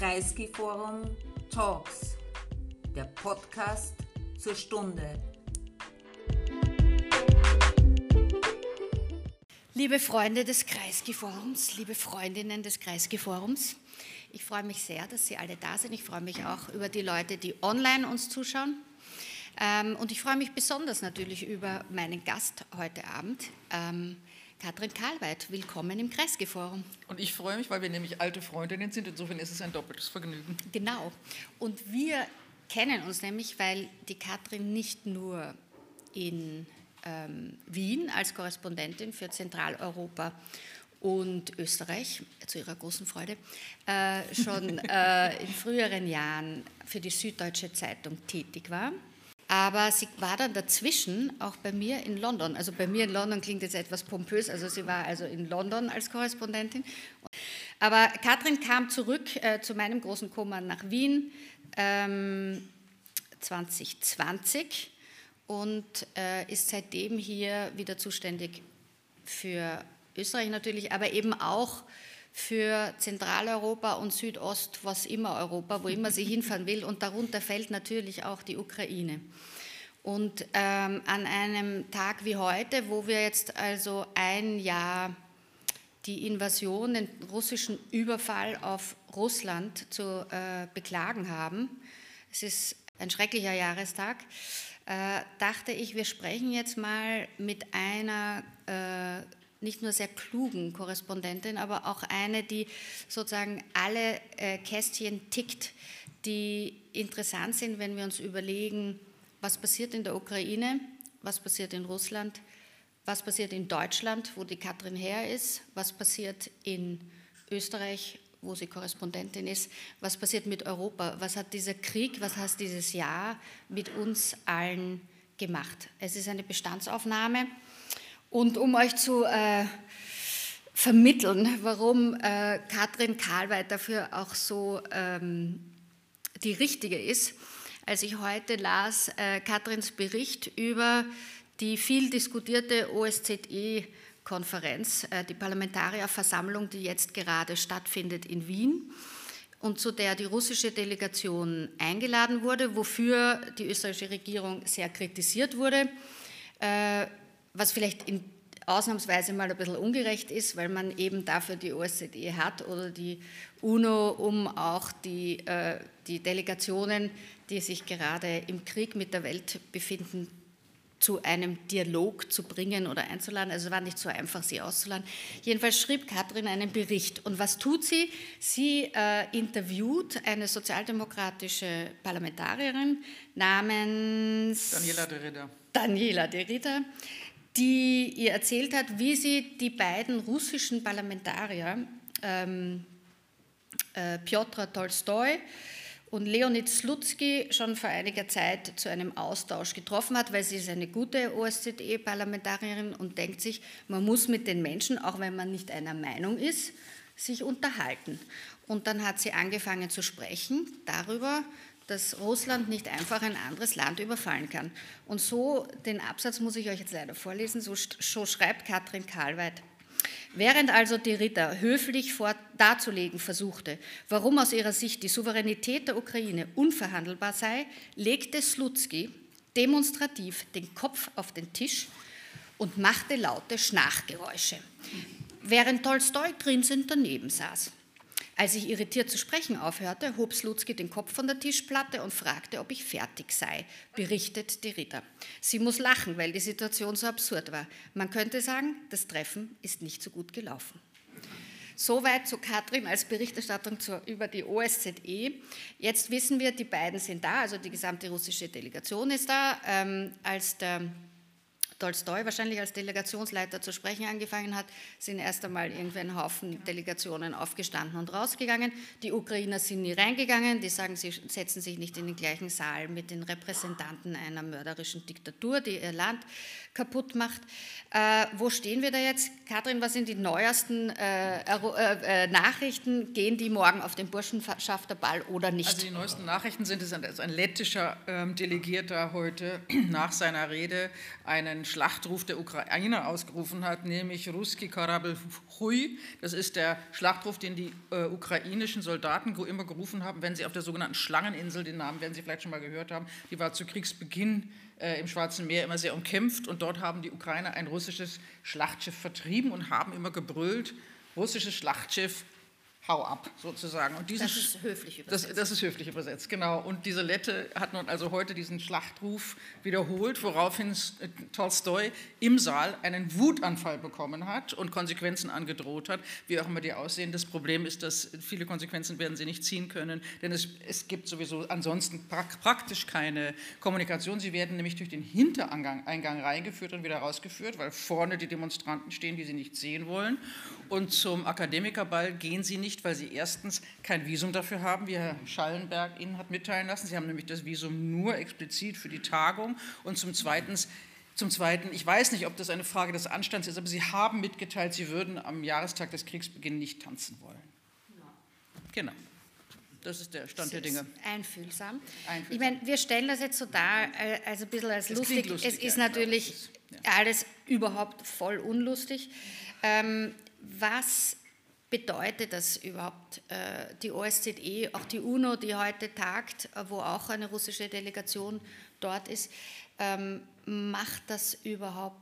Kreisky Forum Talks, der Podcast zur Stunde. Liebe Freunde des Kreisky Forums, liebe Freundinnen des Kreisky Forums, ich freue mich sehr, dass Sie alle da sind. Ich freue mich auch über die Leute, die online uns zuschauen. Ähm, und ich freue mich besonders natürlich über meinen Gast heute Abend. Katrin Karlweit, willkommen im Kreisgeforum. Und ich freue mich, weil wir nämlich alte Freundinnen sind. Insofern ist es ein doppeltes Vergnügen. Genau. Und wir kennen uns nämlich, weil die Katrin nicht nur in ähm, Wien als Korrespondentin für Zentraleuropa und Österreich, zu ihrer großen Freude, äh, schon äh, in früheren Jahren für die Süddeutsche Zeitung tätig war aber sie war dann dazwischen auch bei mir in London. Also bei mir in London klingt jetzt etwas pompös. Also sie war also in London als Korrespondentin. Aber Katrin kam zurück äh, zu meinem großen Kummer nach Wien ähm, 2020 und äh, ist seitdem hier wieder zuständig für Österreich natürlich, aber eben auch für Zentraleuropa und Südost, was immer Europa, wo immer sie hinfahren will. Und darunter fällt natürlich auch die Ukraine. Und ähm, an einem Tag wie heute, wo wir jetzt also ein Jahr die Invasion, den russischen Überfall auf Russland zu äh, beklagen haben, es ist ein schrecklicher Jahrestag, äh, dachte ich, wir sprechen jetzt mal mit einer äh, nicht nur sehr klugen Korrespondentin, aber auch eine, die sozusagen alle äh, Kästchen tickt, die interessant sind, wenn wir uns überlegen, was passiert in der Ukraine, was passiert in Russland, was passiert in Deutschland, wo die Katrin her ist, was passiert in Österreich, wo sie Korrespondentin ist, was passiert mit Europa, was hat dieser Krieg, was hat dieses Jahr mit uns allen gemacht. Es ist eine Bestandsaufnahme und um euch zu äh, vermitteln, warum äh, Katrin Karlweit dafür auch so ähm, die richtige ist, als ich heute las äh, Katrins Bericht über die viel diskutierte OSZE-Konferenz, äh, die Parlamentarierversammlung, die jetzt gerade stattfindet in Wien und zu der die russische Delegation eingeladen wurde, wofür die österreichische Regierung sehr kritisiert wurde. Äh, was vielleicht in ausnahmsweise mal ein bisschen ungerecht ist, weil man eben dafür die OSZE hat oder die UNO, um auch die, äh, die Delegationen, die sich gerade im Krieg mit der Welt befinden, zu einem Dialog zu bringen oder einzuladen. Also es war nicht so einfach, sie auszuladen. Jedenfalls schrieb Katrin einen Bericht. Und was tut sie? Sie äh, interviewt eine sozialdemokratische Parlamentarierin namens Daniela de Ritter. Daniela de Ritter, die ihr erzählt hat, wie sie die beiden russischen Parlamentarier, ähm, äh, Piotr Tolstoi und Leonid Slutsky, schon vor einiger Zeit zu einem Austausch getroffen hat, weil sie ist eine gute OSZE-Parlamentarierin und denkt sich, man muss mit den Menschen, auch wenn man nicht einer Meinung ist, sich unterhalten. Und dann hat sie angefangen zu sprechen darüber, dass Russland nicht einfach ein anderes Land überfallen kann. Und so, den Absatz muss ich euch jetzt leider vorlesen, so, so schreibt Katrin Karlweit. Während also die Ritter höflich vor, darzulegen versuchte, warum aus ihrer Sicht die Souveränität der Ukraine unverhandelbar sei, legte Slutsky demonstrativ den Kopf auf den Tisch und machte laute Schnarchgeräusche, während Tolstoi grinsend daneben saß. Als ich irritiert zu sprechen aufhörte, hob Slutsky den Kopf von der Tischplatte und fragte, ob ich fertig sei, berichtet die Ritter. Sie muss lachen, weil die Situation so absurd war. Man könnte sagen, das Treffen ist nicht so gut gelaufen. Soweit zu Katrin als Berichterstattung zur, über die OSZE. Jetzt wissen wir, die beiden sind da, also die gesamte russische Delegation ist da. Ähm, als der Tolstoi wahrscheinlich als Delegationsleiter zu sprechen angefangen hat, sind erst einmal irgendwie ein Haufen Delegationen aufgestanden und rausgegangen. Die Ukrainer sind nie reingegangen, die sagen, sie setzen sich nicht in den gleichen Saal mit den Repräsentanten einer mörderischen Diktatur, die ihr Land kaputt macht. Äh, wo stehen wir da jetzt? Kathrin, was sind die neuesten äh, äh, äh, Nachrichten? Gehen die morgen auf den Burschenschafterball oder nicht? Also die neuesten Nachrichten sind, dass ein lettischer ähm, Delegierter heute nach seiner Rede einen Schlachtruf der Ukraine ausgerufen hat, nämlich Ruski Karabel Hui. Das ist der Schlachtruf, den die äh, ukrainischen Soldaten immer gerufen haben, wenn sie auf der sogenannten Schlangeninsel, den Namen werden Sie vielleicht schon mal gehört haben, die war zu Kriegsbeginn äh, im Schwarzen Meer immer sehr umkämpft und dort haben die Ukrainer ein russisches Schlachtschiff vertrieben und haben immer gebrüllt, russisches Schlachtschiff, hau ab, sozusagen. Und dieses, das ist höflich übersetzt. Das, das, ist höflich übersetzt, genau. Und diese Lette hat nun also heute diesen Schlachtruf wiederholt, woraufhin äh, Tolstoi im Saal einen Wutanfall bekommen hat und Konsequenzen angedroht hat, wie auch immer die aussehen. Das Problem ist, dass viele Konsequenzen werden sie nicht ziehen können, denn es, es gibt sowieso ansonsten praktisch keine Kommunikation. Sie werden nämlich durch den Hintereingang Eingang reingeführt und wieder rausgeführt, weil vorne die Demonstranten stehen, die sie nicht sehen wollen. Und zum Akademikerball gehen sie nicht, weil sie erstens kein Visum dafür haben, wie Herr Schallenberg Ihnen hat mitteilen lassen. Sie haben nämlich das Visum nur explizit für die Tagung. Und zum Zweiten, zum Zweiten, ich weiß nicht, ob das eine Frage des Anstands ist, aber Sie haben mitgeteilt, Sie würden am Jahrestag des Kriegsbeginns nicht tanzen wollen. Genau. Das ist der Stand der Dinge. Einfühlsam. Einfühlsam. Ich meine, wir stellen das jetzt so dar, äh, also ein bisschen als lustig. lustig. Es ist ja, natürlich ja. alles überhaupt voll unlustig. Ähm, was bedeutet das überhaupt, äh, die OSZE, auch die UNO, die heute tagt, äh, wo auch eine russische Delegation dort ist, ähm, macht das überhaupt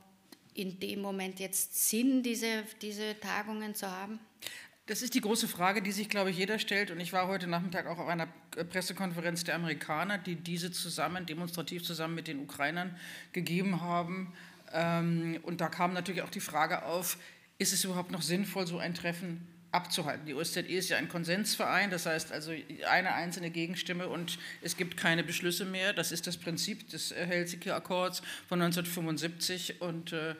in dem Moment jetzt Sinn, diese, diese Tagungen zu haben? Das ist die große Frage, die sich, glaube ich, jeder stellt. Und ich war heute Nachmittag auch auf einer Pressekonferenz der Amerikaner, die diese zusammen, demonstrativ zusammen mit den Ukrainern gegeben haben. Ähm, und da kam natürlich auch die Frage auf, ist es überhaupt noch sinnvoll, so ein Treffen abzuhalten. Die OSZE ist ja ein Konsensverein, das heißt also eine einzelne Gegenstimme und es gibt keine Beschlüsse mehr. Das ist das Prinzip des Helsinki-Akkords von 1975 und äh,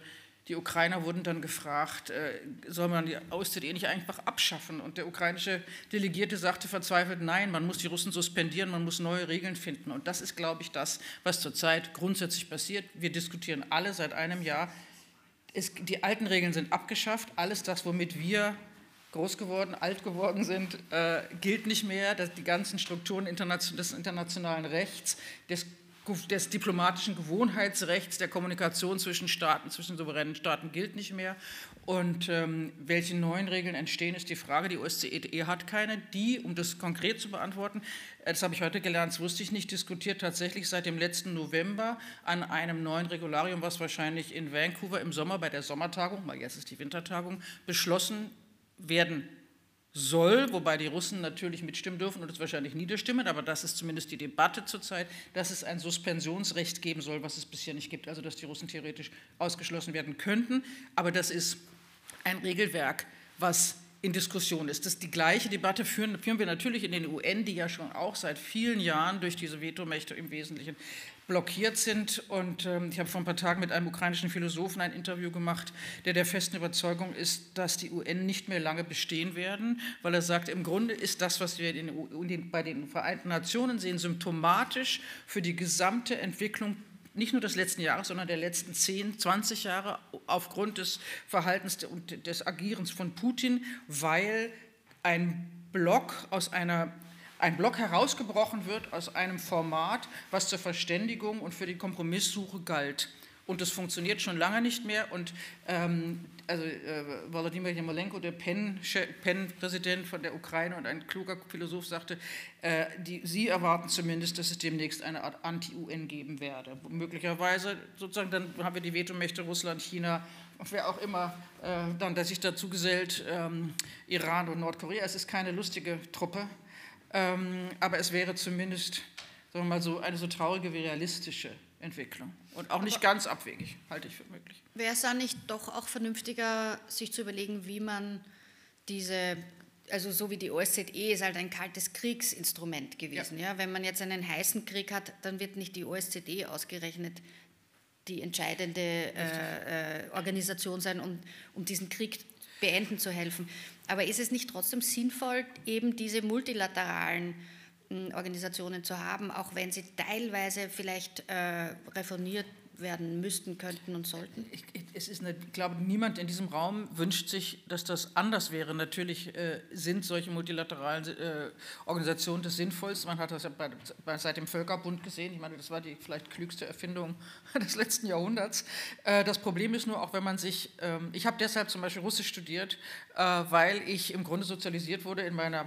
die Ukrainer wurden dann gefragt, äh, soll man die OSZE nicht einfach abschaffen? Und der ukrainische Delegierte sagte verzweifelt, nein, man muss die Russen suspendieren, man muss neue Regeln finden. Und das ist, glaube ich, das, was zurzeit grundsätzlich passiert. Wir diskutieren alle seit einem Jahr, es, die alten Regeln sind abgeschafft. Alles das, womit wir groß geworden, alt geworden sind, äh, gilt nicht mehr. Das, die ganzen Strukturen internation des internationalen Rechts, des, des, diplomatischen Gewohnheitsrechts, der Kommunikation zwischen Staaten, zwischen souveränen Staaten gilt nicht mehr. Und ähm, welche neuen Regeln entstehen, ist die Frage. Die OSZE hat keine. Die, um das konkret zu beantworten, äh, das habe ich heute gelernt, das wusste ich nicht, diskutiert tatsächlich seit dem letzten November an einem neuen Regularium, was wahrscheinlich in Vancouver im Sommer bei der Sommertagung, weil jetzt ist die Wintertagung, beschlossen werden soll, wobei die Russen natürlich mitstimmen dürfen und es wahrscheinlich niederstimmen, aber das ist zumindest die Debatte zurzeit, dass es ein Suspensionsrecht geben soll, was es bisher nicht gibt, also dass die Russen theoretisch ausgeschlossen werden könnten. Aber das ist ein Regelwerk, was in Diskussion ist. Das die gleiche Debatte führen, führen wir natürlich in den UN, die ja schon auch seit vielen Jahren durch diese Vetomächte im Wesentlichen blockiert sind. Und ähm, ich habe vor ein paar Tagen mit einem ukrainischen Philosophen ein Interview gemacht, der der festen Überzeugung ist, dass die UN nicht mehr lange bestehen werden, weil er sagt, im Grunde ist das, was wir den, bei den Vereinten Nationen sehen, symptomatisch für die gesamte Entwicklung nicht nur des letzten Jahres, sondern der letzten 10, 20 Jahre aufgrund des Verhaltens und des Agierens von Putin, weil ein Block aus einer ein Block herausgebrochen wird aus einem Format, was zur Verständigung und für die Kompromisssuche galt. Und das funktioniert schon lange nicht mehr. Und ähm, also äh, Volodymyr Jemolenko, der PEN-Präsident von der Ukraine und ein kluger Philosoph, sagte, äh, die, Sie erwarten zumindest, dass es demnächst eine Art Anti-UN geben werde. Möglicherweise, sozusagen, dann haben wir die Vetomächte Russland, China, wer auch immer äh, dann, der sich dazu gesellt, ähm, Iran und Nordkorea. Es ist keine lustige Truppe, ähm, aber es wäre zumindest, sagen wir mal so, eine so traurige wie realistische Entwicklung. Und auch nicht Aber ganz abwegig, halte ich für möglich. Wäre es dann nicht doch auch vernünftiger, sich zu überlegen, wie man diese, also so wie die OSZE ist halt ein kaltes Kriegsinstrument gewesen. Ja. ja. Wenn man jetzt einen heißen Krieg hat, dann wird nicht die OSZE ausgerechnet die entscheidende äh, äh, Organisation sein, um, um diesen Krieg beenden zu helfen. Aber ist es nicht trotzdem sinnvoll, eben diese multilateralen Organisationen zu haben, auch wenn sie teilweise vielleicht äh, reformiert werden müssten, könnten und sollten? Ich, es ist eine, ich glaube, niemand in diesem Raum wünscht sich, dass das anders wäre. Natürlich äh, sind solche multilateralen äh, Organisationen das Sinnvollste. Man hat das ja bei, bei, seit dem Völkerbund gesehen. Ich meine, das war die vielleicht klügste Erfindung des letzten Jahrhunderts. Äh, das Problem ist nur auch, wenn man sich, ähm, ich habe deshalb zum Beispiel Russisch studiert, äh, weil ich im Grunde sozialisiert wurde in meiner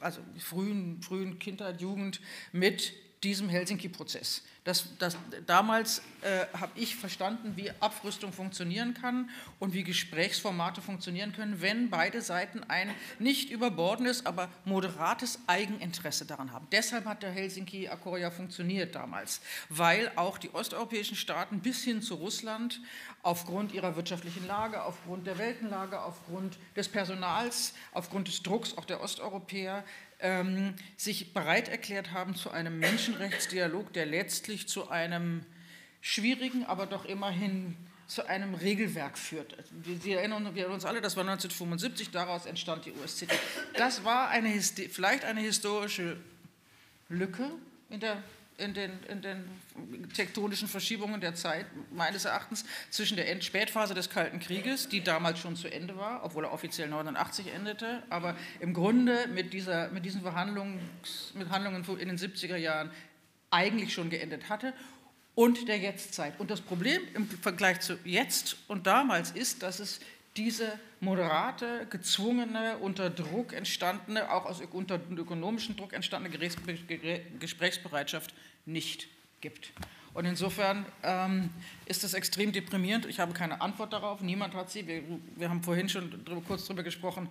also frühen, frühen Kindheit, Jugend mit diesem Helsinki-Prozess. Das, das, damals äh, habe ich verstanden, wie Abrüstung funktionieren kann und wie Gesprächsformate funktionieren können, wenn beide Seiten ein nicht überbordendes, aber moderates Eigeninteresse daran haben. Deshalb hat der Helsinki-Akkor ja funktioniert damals, weil auch die osteuropäischen Staaten bis hin zu Russland aufgrund ihrer wirtschaftlichen Lage, aufgrund der Weltenlage, aufgrund des Personals, aufgrund des Drucks auch der Osteuropäer ähm, sich bereit erklärt haben zu einem Menschenrechtsdialog, der letztlich zu einem schwierigen, aber doch immerhin zu einem Regelwerk führt. Sie erinnern wir uns alle, das war 1975, daraus entstand die USCD. Das war eine, vielleicht eine historische Lücke in der in den, in den, tektonischen Verschiebungen der Zeit, meines Erachtens, zwischen der Spätphase des Kalten Krieges, die damals schon zu Ende war, obwohl er offiziell 89 endete, aber im Grunde mit, dieser, mit diesen Verhandlungen, mit in den 70er Jahren eigentlich schon geendet hatte, und der Jetztzeit. Und das Problem im Vergleich zu jetzt und damals ist, dass es diese moderate, gezwungene, unter Druck entstandene, auch aus unter ökonomischem Druck entstandene Gesprächsbereitschaft nicht gibt. Und insofern ähm, ist das extrem deprimierend. Ich habe keine Antwort darauf, niemand hat sie. Wir, wir haben vorhin schon drüber, kurz darüber gesprochen,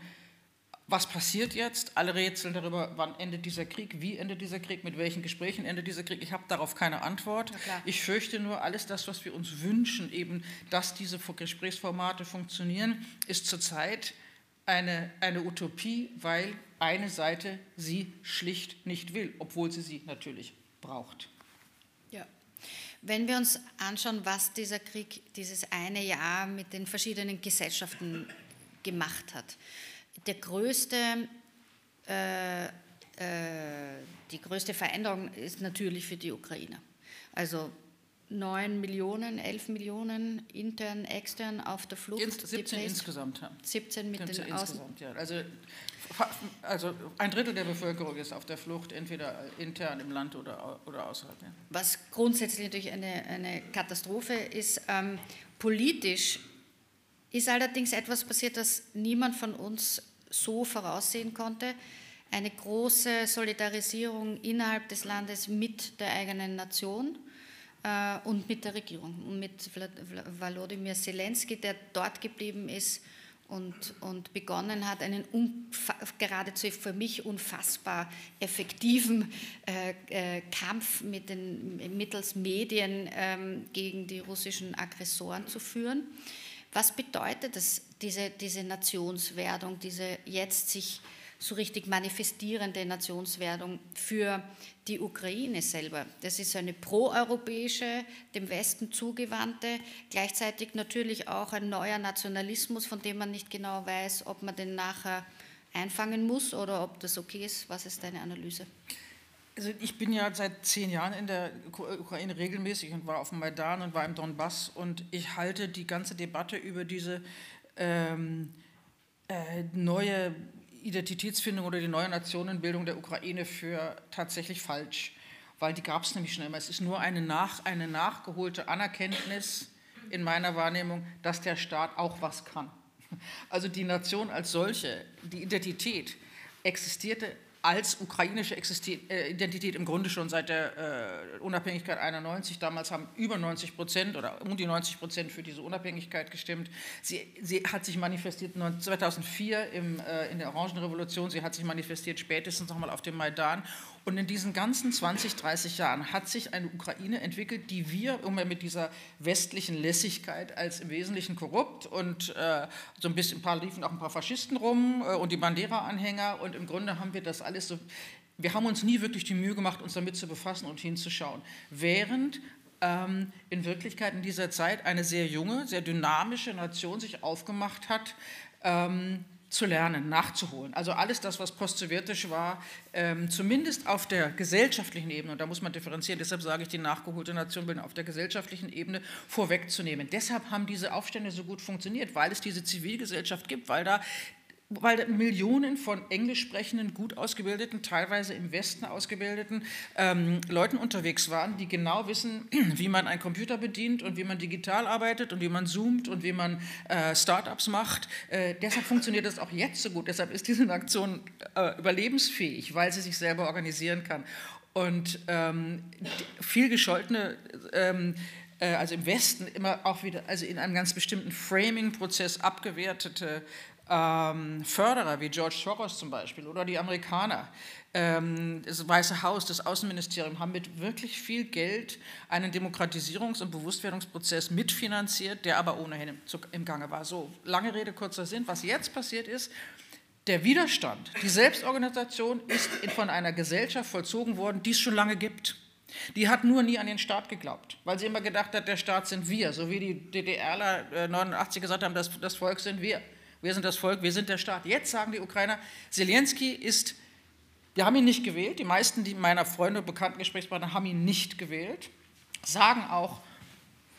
was passiert jetzt? Alle rätseln darüber, wann endet dieser Krieg, wie endet dieser Krieg, mit welchen Gesprächen endet dieser Krieg. Ich habe darauf keine Antwort. Ich fürchte nur, alles das, was wir uns wünschen, eben, dass diese Gesprächsformate funktionieren, ist zurzeit eine, eine Utopie, weil eine Seite sie schlicht nicht will, obwohl sie sie natürlich braucht. Ja. Wenn wir uns anschauen, was dieser Krieg dieses eine Jahr mit den verschiedenen Gesellschaften gemacht hat, der größte, äh, äh, die größte Veränderung ist natürlich für die Ukrainer. Also 9 Millionen, 11 Millionen intern, extern auf der Flucht. 17 insgesamt. Ja. 17 mit 17 den insgesamt, ja. Also, also ein Drittel der Bevölkerung ist auf der Flucht, entweder intern im Land oder, oder außerhalb. Ja. Was grundsätzlich natürlich eine, eine Katastrophe ist, ähm, politisch ist allerdings etwas passiert, das niemand von uns so voraussehen konnte. Eine große Solidarisierung innerhalb des Landes mit der eigenen Nation äh, und mit der Regierung mit Volodymyr Zelensky, der dort geblieben ist und, und begonnen hat, einen geradezu für mich unfassbar effektiven äh, äh, Kampf mit den, mittels Medien ähm, gegen die russischen Aggressoren zu führen. Was bedeutet das, diese, diese Nationswerdung, diese jetzt sich so richtig manifestierende Nationswerdung für die Ukraine selber. Das ist eine proeuropäische, dem Westen zugewandte, gleichzeitig natürlich auch ein neuer Nationalismus, von dem man nicht genau weiß, ob man den nachher einfangen muss oder ob das okay ist. Was ist deine Analyse? Also ich bin ja seit zehn Jahren in der Ukraine regelmäßig und war auf dem Maidan und war im Donbass und ich halte die ganze Debatte über diese ähm, äh, neue Identitätsfindung oder die neue Nationenbildung der Ukraine für tatsächlich falsch, weil die gab es nämlich schon immer. Es ist nur eine, nach, eine nachgeholte Anerkenntnis in meiner Wahrnehmung, dass der Staat auch was kann. Also die Nation als solche, die Identität existierte als ukrainische äh, Identität im Grunde schon seit der äh, Unabhängigkeit 91. Damals haben über 90 Prozent oder um die 90 Prozent für diese Unabhängigkeit gestimmt. Sie, sie hat sich manifestiert 2004 im, äh, in der Orangenrevolution, sie hat sich manifestiert spätestens nochmal auf dem Maidan und in diesen ganzen 20, 30 Jahren hat sich eine Ukraine entwickelt, die wir immer mit dieser westlichen Lässigkeit als im Wesentlichen korrupt und äh, so ein bisschen, ein paar liefen auch ein paar Faschisten rum äh, und die Bandera-Anhänger und im Grunde haben wir das alles so, wir haben uns nie wirklich die Mühe gemacht, uns damit zu befassen und hinzuschauen. Während ähm, in Wirklichkeit in dieser Zeit eine sehr junge, sehr dynamische Nation sich aufgemacht hat, ähm, zu lernen, nachzuholen. Also alles das, was postsowjetisch war, ähm, zumindest auf der gesellschaftlichen Ebene, und da muss man differenzieren, deshalb sage ich, die nachgeholte Nation bilden auf der gesellschaftlichen Ebene vorwegzunehmen. Deshalb haben diese Aufstände so gut funktioniert, weil es diese Zivilgesellschaft gibt, weil da weil Millionen von englisch sprechenden, gut ausgebildeten, teilweise im Westen ausgebildeten ähm, Leuten unterwegs waren, die genau wissen, wie man einen Computer bedient und wie man digital arbeitet und wie man zoomt und wie man äh, Startups macht. Äh, deshalb funktioniert das auch jetzt so gut. Deshalb ist diese Aktion äh, überlebensfähig, weil sie sich selber organisieren kann. Und ähm, viel gescholtene ähm, äh, also im Westen immer auch wieder, also in einem ganz bestimmten Framing-Prozess abgewertete ähm, Förderer wie George Soros zum Beispiel oder die Amerikaner, ähm, das Weiße Haus, das Außenministerium haben mit wirklich viel Geld einen Demokratisierungs- und Bewusstwerdungsprozess mitfinanziert, der aber ohnehin im, im Gange war. So, lange Rede, kurzer Sinn. Was jetzt passiert ist, der Widerstand, die Selbstorganisation ist von einer Gesellschaft vollzogen worden, die es schon lange gibt. Die hat nur nie an den Staat geglaubt, weil sie immer gedacht hat, der Staat sind wir, so wie die DDRler äh, 89 gesagt haben, das, das Volk sind wir. Wir sind das Volk, wir sind der Staat. Jetzt sagen die Ukrainer, Zelensky ist, wir haben ihn nicht gewählt. Die meisten die meiner Freunde, bekannten Gesprächspartner haben ihn nicht gewählt. Sagen auch,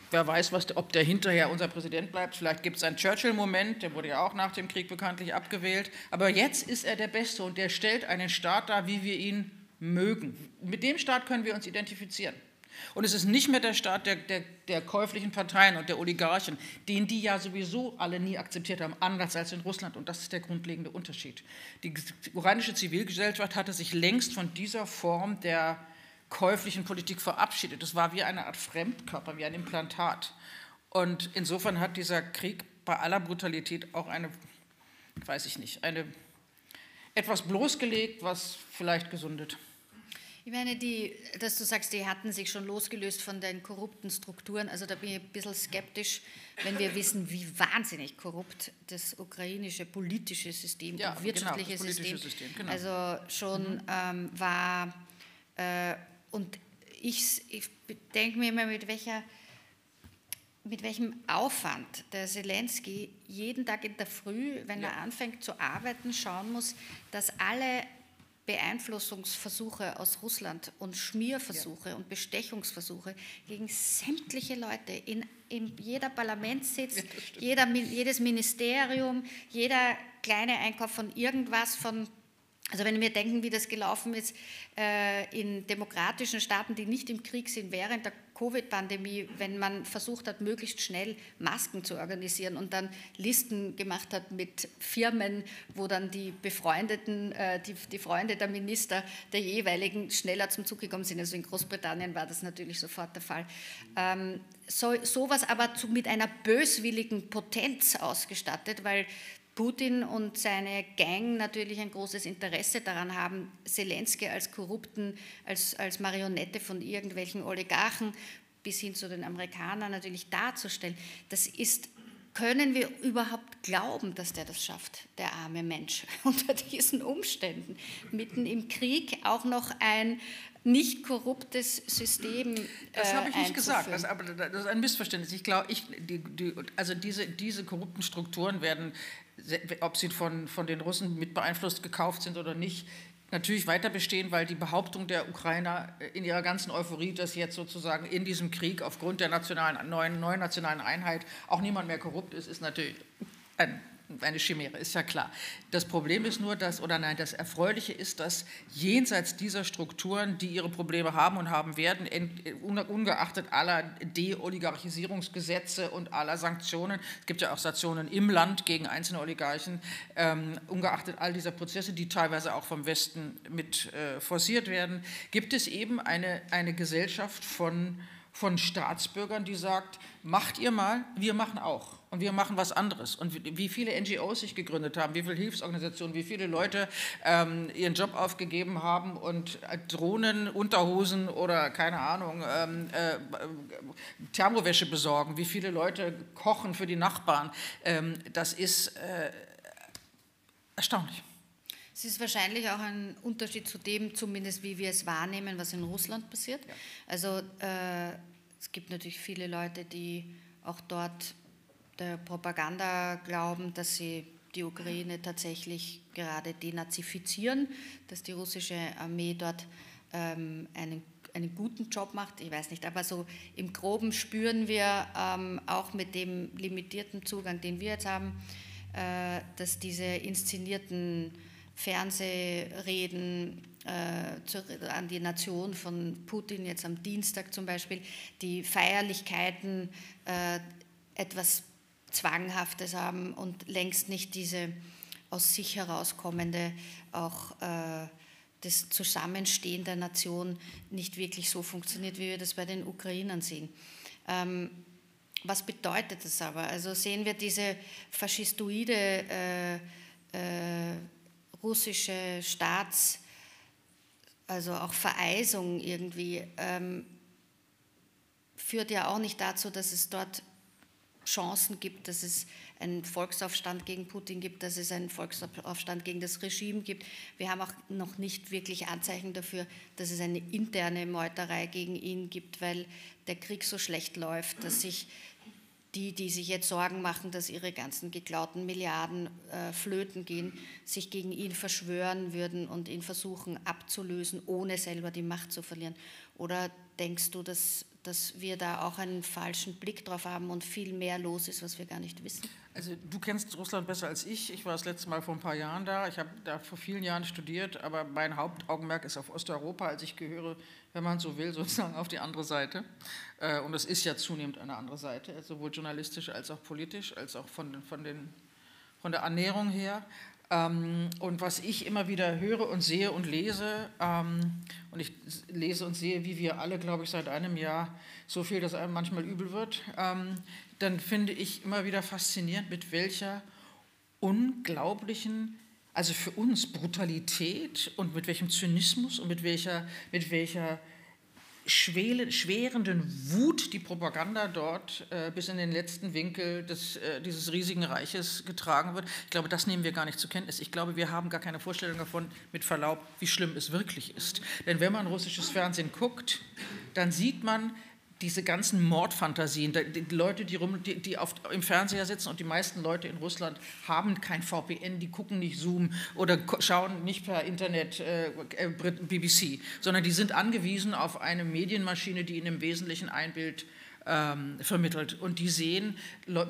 wer weiß, was, ob der hinterher unser Präsident bleibt. Vielleicht gibt es einen Churchill-Moment, der wurde ja auch nach dem Krieg bekanntlich abgewählt. Aber jetzt ist er der Beste und der stellt einen Staat dar, wie wir ihn mögen. Mit dem Staat können wir uns identifizieren. Und es ist nicht mehr der Staat der, der, der, käuflichen Parteien und der Oligarchen, den die ja sowieso alle nie akzeptiert haben, anders als in Russland. Und das ist der grundlegende Unterschied. Die iranische Zivilgesellschaft hatte sich längst von dieser Form der käuflichen Politik verabschiedet. Es war wie eine Art Fremdkörper, wie ein Implantat. Und insofern hat dieser Krieg bei aller Brutalität auch eine, weiß ich nicht, eine etwas bloßgelegt, was vielleicht gesundet. Ich meine, die, dass du sagst, die hatten sich schon losgelöst von den korrupten Strukturen. Also da bin ich ein bisschen skeptisch, wenn wir wissen, wie wahnsinnig korrupt das ukrainische politische System, ja, wirtschaftliche genau, System, System genau. also schon mhm. ähm, war. Äh, und ich, ich denke mir immer, mit welcher mit welchem Aufwand der Zelensky jeden Tag in der Früh, wenn ja. er anfängt zu arbeiten, schauen muss, dass alle Beeinflussungsversuche aus Russland und Schmierversuche ja. und Bestechungsversuche gegen sämtliche Leute in, in jeder Parlamentssitz, ja, jeder, jedes Ministerium, jeder kleine Einkauf von irgendwas, von also wenn wir denken, wie das gelaufen ist äh, in demokratischen Staaten, die nicht im Krieg sind, während der Covid-Pandemie, wenn man versucht hat, möglichst schnell Masken zu organisieren und dann Listen gemacht hat mit Firmen, wo dann die befreundeten, äh, die, die Freunde der Minister der jeweiligen schneller zum Zug gekommen sind. Also in Großbritannien war das natürlich sofort der Fall. Ähm, so, sowas aber zu, mit einer böswilligen Potenz ausgestattet, weil Putin und seine Gang natürlich ein großes Interesse daran haben, Zelensky als korrupten, als, als Marionette von irgendwelchen Oligarchen bis hin zu den Amerikanern natürlich darzustellen. Das ist, können wir überhaupt glauben, dass der das schafft, der arme Mensch, unter diesen Umständen, mitten im Krieg auch noch ein nicht korruptes System. Das habe ich nicht gesagt, das, aber das ist ein Missverständnis. Ich glaube, ich, die, die, also diese, diese korrupten Strukturen werden ob sie von, von den Russen mit beeinflusst gekauft sind oder nicht, natürlich weiter bestehen, weil die Behauptung der Ukrainer in ihrer ganzen Euphorie, dass jetzt sozusagen in diesem Krieg aufgrund der nationalen, neuen, neuen nationalen Einheit auch niemand mehr korrupt ist, ist natürlich ein eine Chimäre, ist ja klar. Das Problem ist nur, dass, oder nein, das Erfreuliche ist, dass jenseits dieser Strukturen, die ihre Probleme haben und haben werden, ungeachtet aller Deoligarchisierungsgesetze und aller Sanktionen, es gibt ja auch Sanktionen im Land gegen einzelne Oligarchen, ähm, ungeachtet all dieser Prozesse, die teilweise auch vom Westen mit äh, forciert werden, gibt es eben eine, eine Gesellschaft von, von Staatsbürgern, die sagt, macht ihr mal, wir machen auch und wir machen was anderes. Und wie viele NGOs sich gegründet haben, wie viele Hilfsorganisationen, wie viele Leute ähm, ihren Job aufgegeben haben und äh, Drohnen, Unterhosen oder keine Ahnung, ähm, äh, Thermowäsche besorgen, wie viele Leute kochen für die Nachbarn, ähm, das ist äh, erstaunlich. Es ist wahrscheinlich auch ein Unterschied zu dem, zumindest wie wir es wahrnehmen, was in Russland passiert. Ja. Also äh, es gibt natürlich viele Leute, die auch dort der Propaganda glauben, dass sie die Ukraine tatsächlich gerade denazifizieren, dass die russische Armee dort ähm, einen, einen guten Job macht. Ich weiß nicht, aber so im Groben spüren wir ähm, auch mit dem limitierten Zugang, den wir jetzt haben, äh, dass diese inszenierten Fernsehreden äh, zu, an die Nation von Putin jetzt am Dienstag zum Beispiel, die Feierlichkeiten äh, etwas Zwanghaftes haben und längst nicht diese aus sich herauskommende, auch äh, das Zusammenstehen der Nation nicht wirklich so funktioniert, wie wir das bei den Ukrainern sehen. Ähm, was bedeutet das aber? Also sehen wir diese faschistoide äh, äh, russische Staats, also auch Vereisung irgendwie, ähm, führt ja auch nicht dazu, dass es dort Chancen gibt, dass es einen Volksaufstand gegen Putin gibt, dass es einen Volksaufstand gegen das Regime gibt. Wir haben auch noch nicht wirklich Anzeichen dafür, dass es eine interne Meuterei gegen ihn gibt, weil der Krieg so schlecht läuft, dass sich die, die sich jetzt Sorgen machen, dass ihre ganzen geklauten Milliarden äh, flöten gehen, sich gegen ihn verschwören würden und ihn versuchen abzulösen, ohne selber die Macht zu verlieren. Oder denkst du, dass dass wir da auch einen falschen Blick drauf haben und viel mehr los ist, was wir gar nicht wissen. Also du kennst Russland besser als ich. Ich war das letzte Mal vor ein paar Jahren da. Ich habe da vor vielen Jahren studiert, aber mein Hauptaugenmerk ist auf Osteuropa. Also ich gehöre, wenn man so will, sozusagen auf die andere Seite. Äh, und das ist ja zunehmend eine andere Seite, sowohl journalistisch als auch politisch, als auch von, von, den, von der Ernährung her. Ähm, und was ich immer wieder höre und sehe und lese, ähm, und ich lese und sehe, wie wir alle, glaube ich, seit einem Jahr so viel, dass einem manchmal übel wird, ähm, dann finde ich immer wieder faszinierend, mit welcher unglaublichen, also für uns Brutalität und mit welchem Zynismus und mit welcher, mit welcher schwerenden Wut die Propaganda dort äh, bis in den letzten Winkel des, äh, dieses riesigen Reiches getragen wird. Ich glaube, das nehmen wir gar nicht zur Kenntnis. Ich glaube, wir haben gar keine Vorstellung davon, mit Verlaub, wie schlimm es wirklich ist. Denn wenn man russisches Fernsehen guckt, dann sieht man, diese ganzen Mordfantasien, die Leute, die, rum, die, die auf, im Fernseher sitzen und die meisten Leute in Russland haben kein VPN, die gucken nicht Zoom oder schauen nicht per Internet äh, äh BBC, sondern die sind angewiesen auf eine Medienmaschine, die ihnen im Wesentlichen ein Bild ähm, vermittelt. Und die sehen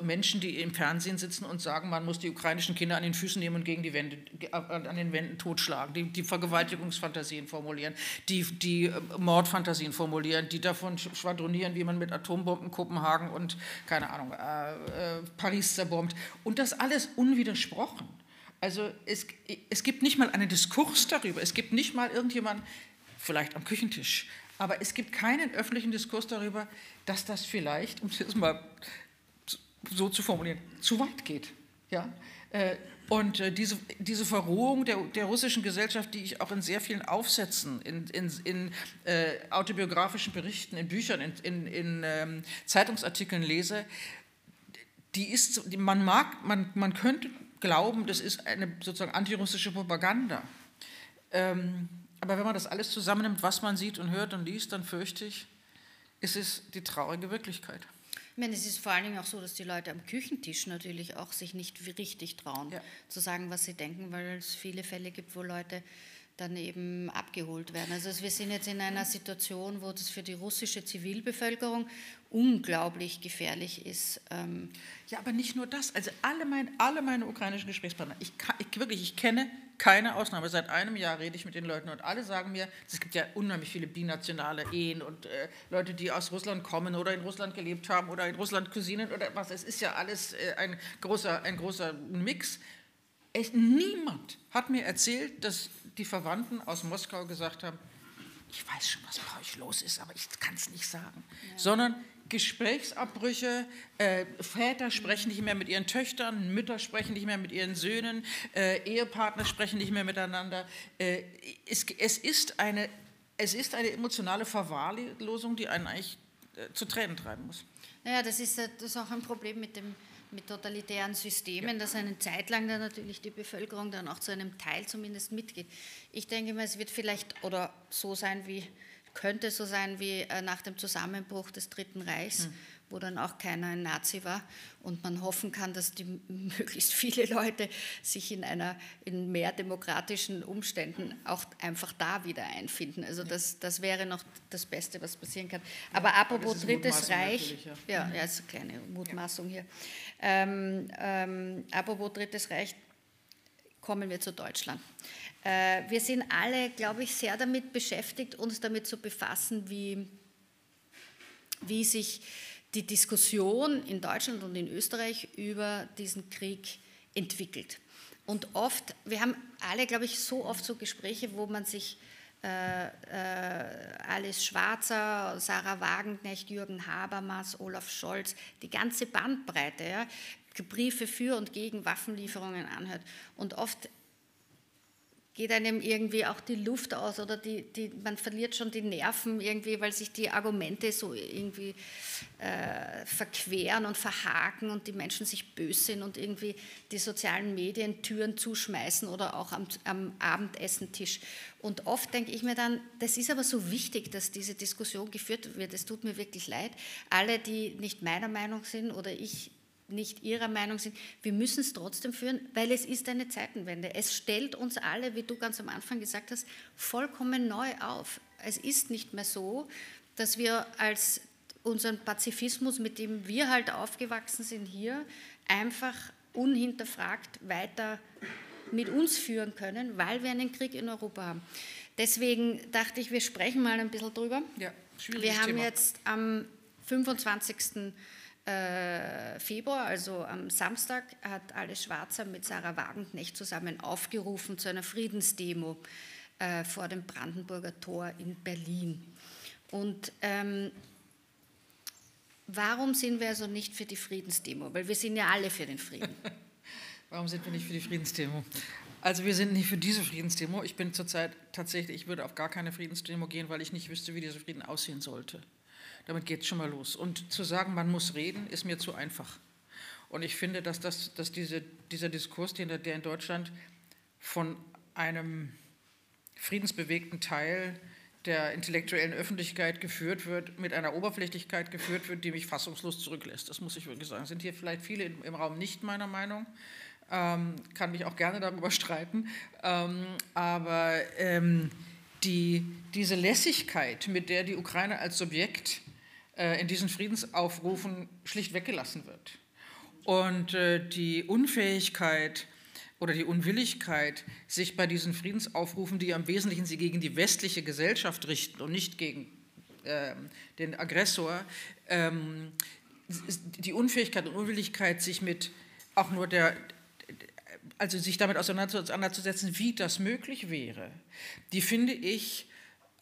Menschen, die im Fernsehen sitzen und sagen, man muss die ukrainischen Kinder an den Füßen nehmen und gegen die Wände, an den Wänden totschlagen, die, die Vergewaltigungsfantasien formulieren, die, die äh, Mordfantasien formulieren, die davon schwadronieren, wie man mit Atombomben Kopenhagen und, keine Ahnung, äh, äh, Paris zerbombt. Und das alles unwidersprochen. Also es, es gibt nicht mal einen Diskurs darüber, es gibt nicht mal irgendjemand, vielleicht am Küchentisch, aber es gibt keinen öffentlichen Diskurs darüber, dass das vielleicht, um es mal so zu formulieren, zu weit geht. Ja? Äh, und äh, diese, diese Verrohung der, der russischen Gesellschaft, die ich auch in sehr vielen Aufsätzen, in, in, in äh, autobiografischen Berichten, in Büchern, in, in, in ähm, Zeitungsartikeln lese, die ist, die, man mag, man, man könnte glauben, das ist eine sozusagen antirussische Propaganda. Ähm, aber wenn man das alles zusammennimmt, was man sieht und hört und liest, dann fürchte ich, ist es die traurige Wirklichkeit. Ich meine, es ist vor allen Dingen auch so, dass die Leute am Küchentisch natürlich auch sich nicht richtig trauen, ja. zu sagen, was sie denken, weil es viele Fälle gibt, wo Leute dann eben abgeholt werden. Also wir sind jetzt in einer Situation, wo das für die russische Zivilbevölkerung unglaublich gefährlich ist. Ähm ja, aber nicht nur das. Also alle, mein, alle meine ukrainischen Gesprächspartner, ich, kann, ich, wirklich, ich kenne keine Ausnahme. Seit einem Jahr rede ich mit den Leuten und alle sagen mir, es gibt ja unheimlich viele binationale Ehen und äh, Leute, die aus Russland kommen oder in Russland gelebt haben oder in Russland Cousinen oder was. Es ist ja alles äh, ein, großer, ein großer Mix. Echt, niemand hat mir erzählt, dass die Verwandten aus Moskau gesagt haben, ich weiß schon, was bei euch los ist, aber ich kann es nicht sagen. Ja. Sondern Gesprächsabbrüche, äh, Väter sprechen nicht mehr mit ihren Töchtern, Mütter sprechen nicht mehr mit ihren Söhnen, äh, Ehepartner sprechen nicht mehr miteinander. Äh, es, es, ist eine, es ist eine emotionale Verwahrlosung, die einen eigentlich äh, zu Tränen treiben muss. Naja, das ist, das ist auch ein Problem mit, dem, mit totalitären Systemen, ja. dass eine Zeit lang dann natürlich die Bevölkerung dann auch zu einem Teil zumindest mitgeht. Ich denke mal, es wird vielleicht oder so sein wie könnte so sein wie äh, nach dem Zusammenbruch des Dritten Reichs, mhm. wo dann auch keiner ein Nazi war und man hoffen kann, dass die möglichst viele Leute sich in einer in mehr demokratischen Umständen auch einfach da wieder einfinden. Also das, das wäre noch das Beste, was passieren kann. Aber ja, apropos Drittes Reich, ja, ja, ja, ist eine kleine Mutmaßung hier. Ähm, ähm, apropos Drittes Reich, kommen wir zu Deutschland. Äh, wir sind alle, glaube ich, sehr damit beschäftigt, uns damit zu befassen, wie, wie sich die Diskussion in Deutschland und in Österreich über diesen Krieg entwickelt. Und oft, wir haben alle, glaube ich, so oft so Gespräche, wo man sich äh, äh, Alice Schwarzer, Sarah Wagenknecht, Jürgen Habermas, Olaf Scholz, die ganze Bandbreite, ja, Briefe für und gegen Waffenlieferungen anhört. Und oft geht einem irgendwie auch die Luft aus oder die, die, man verliert schon die Nerven irgendwie, weil sich die Argumente so irgendwie äh, verqueren und verhaken und die Menschen sich böse sind und irgendwie die sozialen Medien Türen zuschmeißen oder auch am, am Abendessentisch. Und oft denke ich mir dann, das ist aber so wichtig, dass diese Diskussion geführt wird. Es tut mir wirklich leid. Alle, die nicht meiner Meinung sind oder ich nicht ihrer Meinung sind, wir müssen es trotzdem führen, weil es ist eine Zeitenwende. Es stellt uns alle, wie du ganz am Anfang gesagt hast, vollkommen neu auf. Es ist nicht mehr so, dass wir als unseren Pazifismus, mit dem wir halt aufgewachsen sind hier, einfach unhinterfragt weiter mit uns führen können, weil wir einen Krieg in Europa haben. Deswegen dachte ich, wir sprechen mal ein bisschen drüber. Ja, wir haben Thema. jetzt am 25. Äh, Februar, also am Samstag, hat Alice Schwarzer mit Sarah Wagenknecht zusammen aufgerufen zu einer Friedensdemo äh, vor dem Brandenburger Tor in Berlin. Und ähm, warum sind wir also nicht für die Friedensdemo? Weil wir sind ja alle für den Frieden. warum sind wir nicht für die Friedensdemo? Also wir sind nicht für diese Friedensdemo. Ich bin zurzeit tatsächlich, ich würde auf gar keine Friedensdemo gehen, weil ich nicht wüsste, wie dieser Frieden aussehen sollte. Damit geht es schon mal los. Und zu sagen, man muss reden, ist mir zu einfach. Und ich finde, dass, das, dass diese, dieser Diskurs, der, in Deutschland von einem friedensbewegten Teil der intellektuellen Öffentlichkeit geführt wird, mit einer Oberflächlichkeit geführt wird, die mich fassungslos zurücklässt. Das muss ich wirklich sagen. Sind hier vielleicht viele im Raum nicht meiner Meinung, ähm, kann mich auch gerne darüber streiten, ähm, aber ähm, die, diese Lässigkeit, mit der die Ukraine als Subjekt äh, in diesen Friedensaufrufen schlicht weggelassen wird. Und äh, die Unfähigkeit oder die Unwilligkeit, sich bei diesen Friedensaufrufen, die im Wesentlichen sie gegen die westliche Gesellschaft richten und nicht gegen äh, den Aggressor, ähm, die Unfähigkeit und Unwilligkeit, sich mit auch nur der, also sich damit auseinanderzusetzen, wie das möglich wäre, die finde ich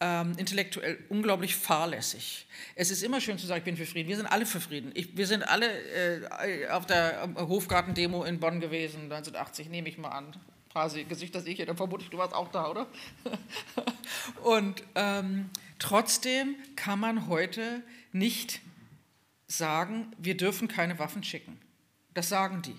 ähm, intellektuell unglaublich fahrlässig. Es ist immer schön zu sagen, ich bin für Frieden. Wir sind alle für Frieden. Ich, wir sind alle äh, auf der Hofgarten-Demo in Bonn gewesen, 1980, nehme ich mal an. Quasi Gesichter sehe ich hier, dann vermute ich, du warst auch da, oder? Und ähm, trotzdem kann man heute nicht sagen, wir dürfen keine Waffen schicken. Das sagen die.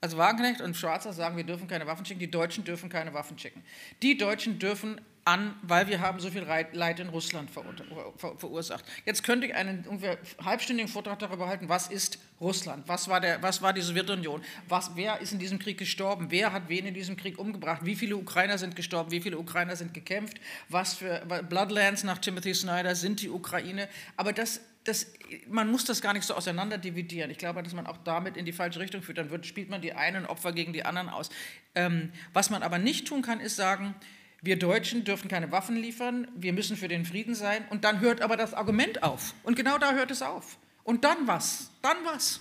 Also Wagenknecht und Schwarzer sagen, wir dürfen keine Waffen schicken, die Deutschen dürfen keine Waffen schicken. Die Deutschen dürfen an, weil wir haben so viel Leid in Russland verursacht. Jetzt könnte ich einen ungefähr halbstündigen Vortrag darüber halten, was ist Russland, was war, der, was war die Sowjetunion, was, wer ist in diesem Krieg gestorben, wer hat wen in diesem Krieg umgebracht, wie viele Ukrainer sind gestorben, wie viele Ukrainer sind gekämpft, was für Bloodlands nach Timothy Snyder sind die Ukraine. Aber das das, man muss das gar nicht so auseinander dividieren. Ich glaube, dass man auch damit in die falsche Richtung führt. Dann wird, spielt man die einen Opfer gegen die anderen aus. Ähm, was man aber nicht tun kann, ist sagen, wir Deutschen dürfen keine Waffen liefern, wir müssen für den Frieden sein. Und dann hört aber das Argument auf. Und genau da hört es auf. Und dann was? Dann was?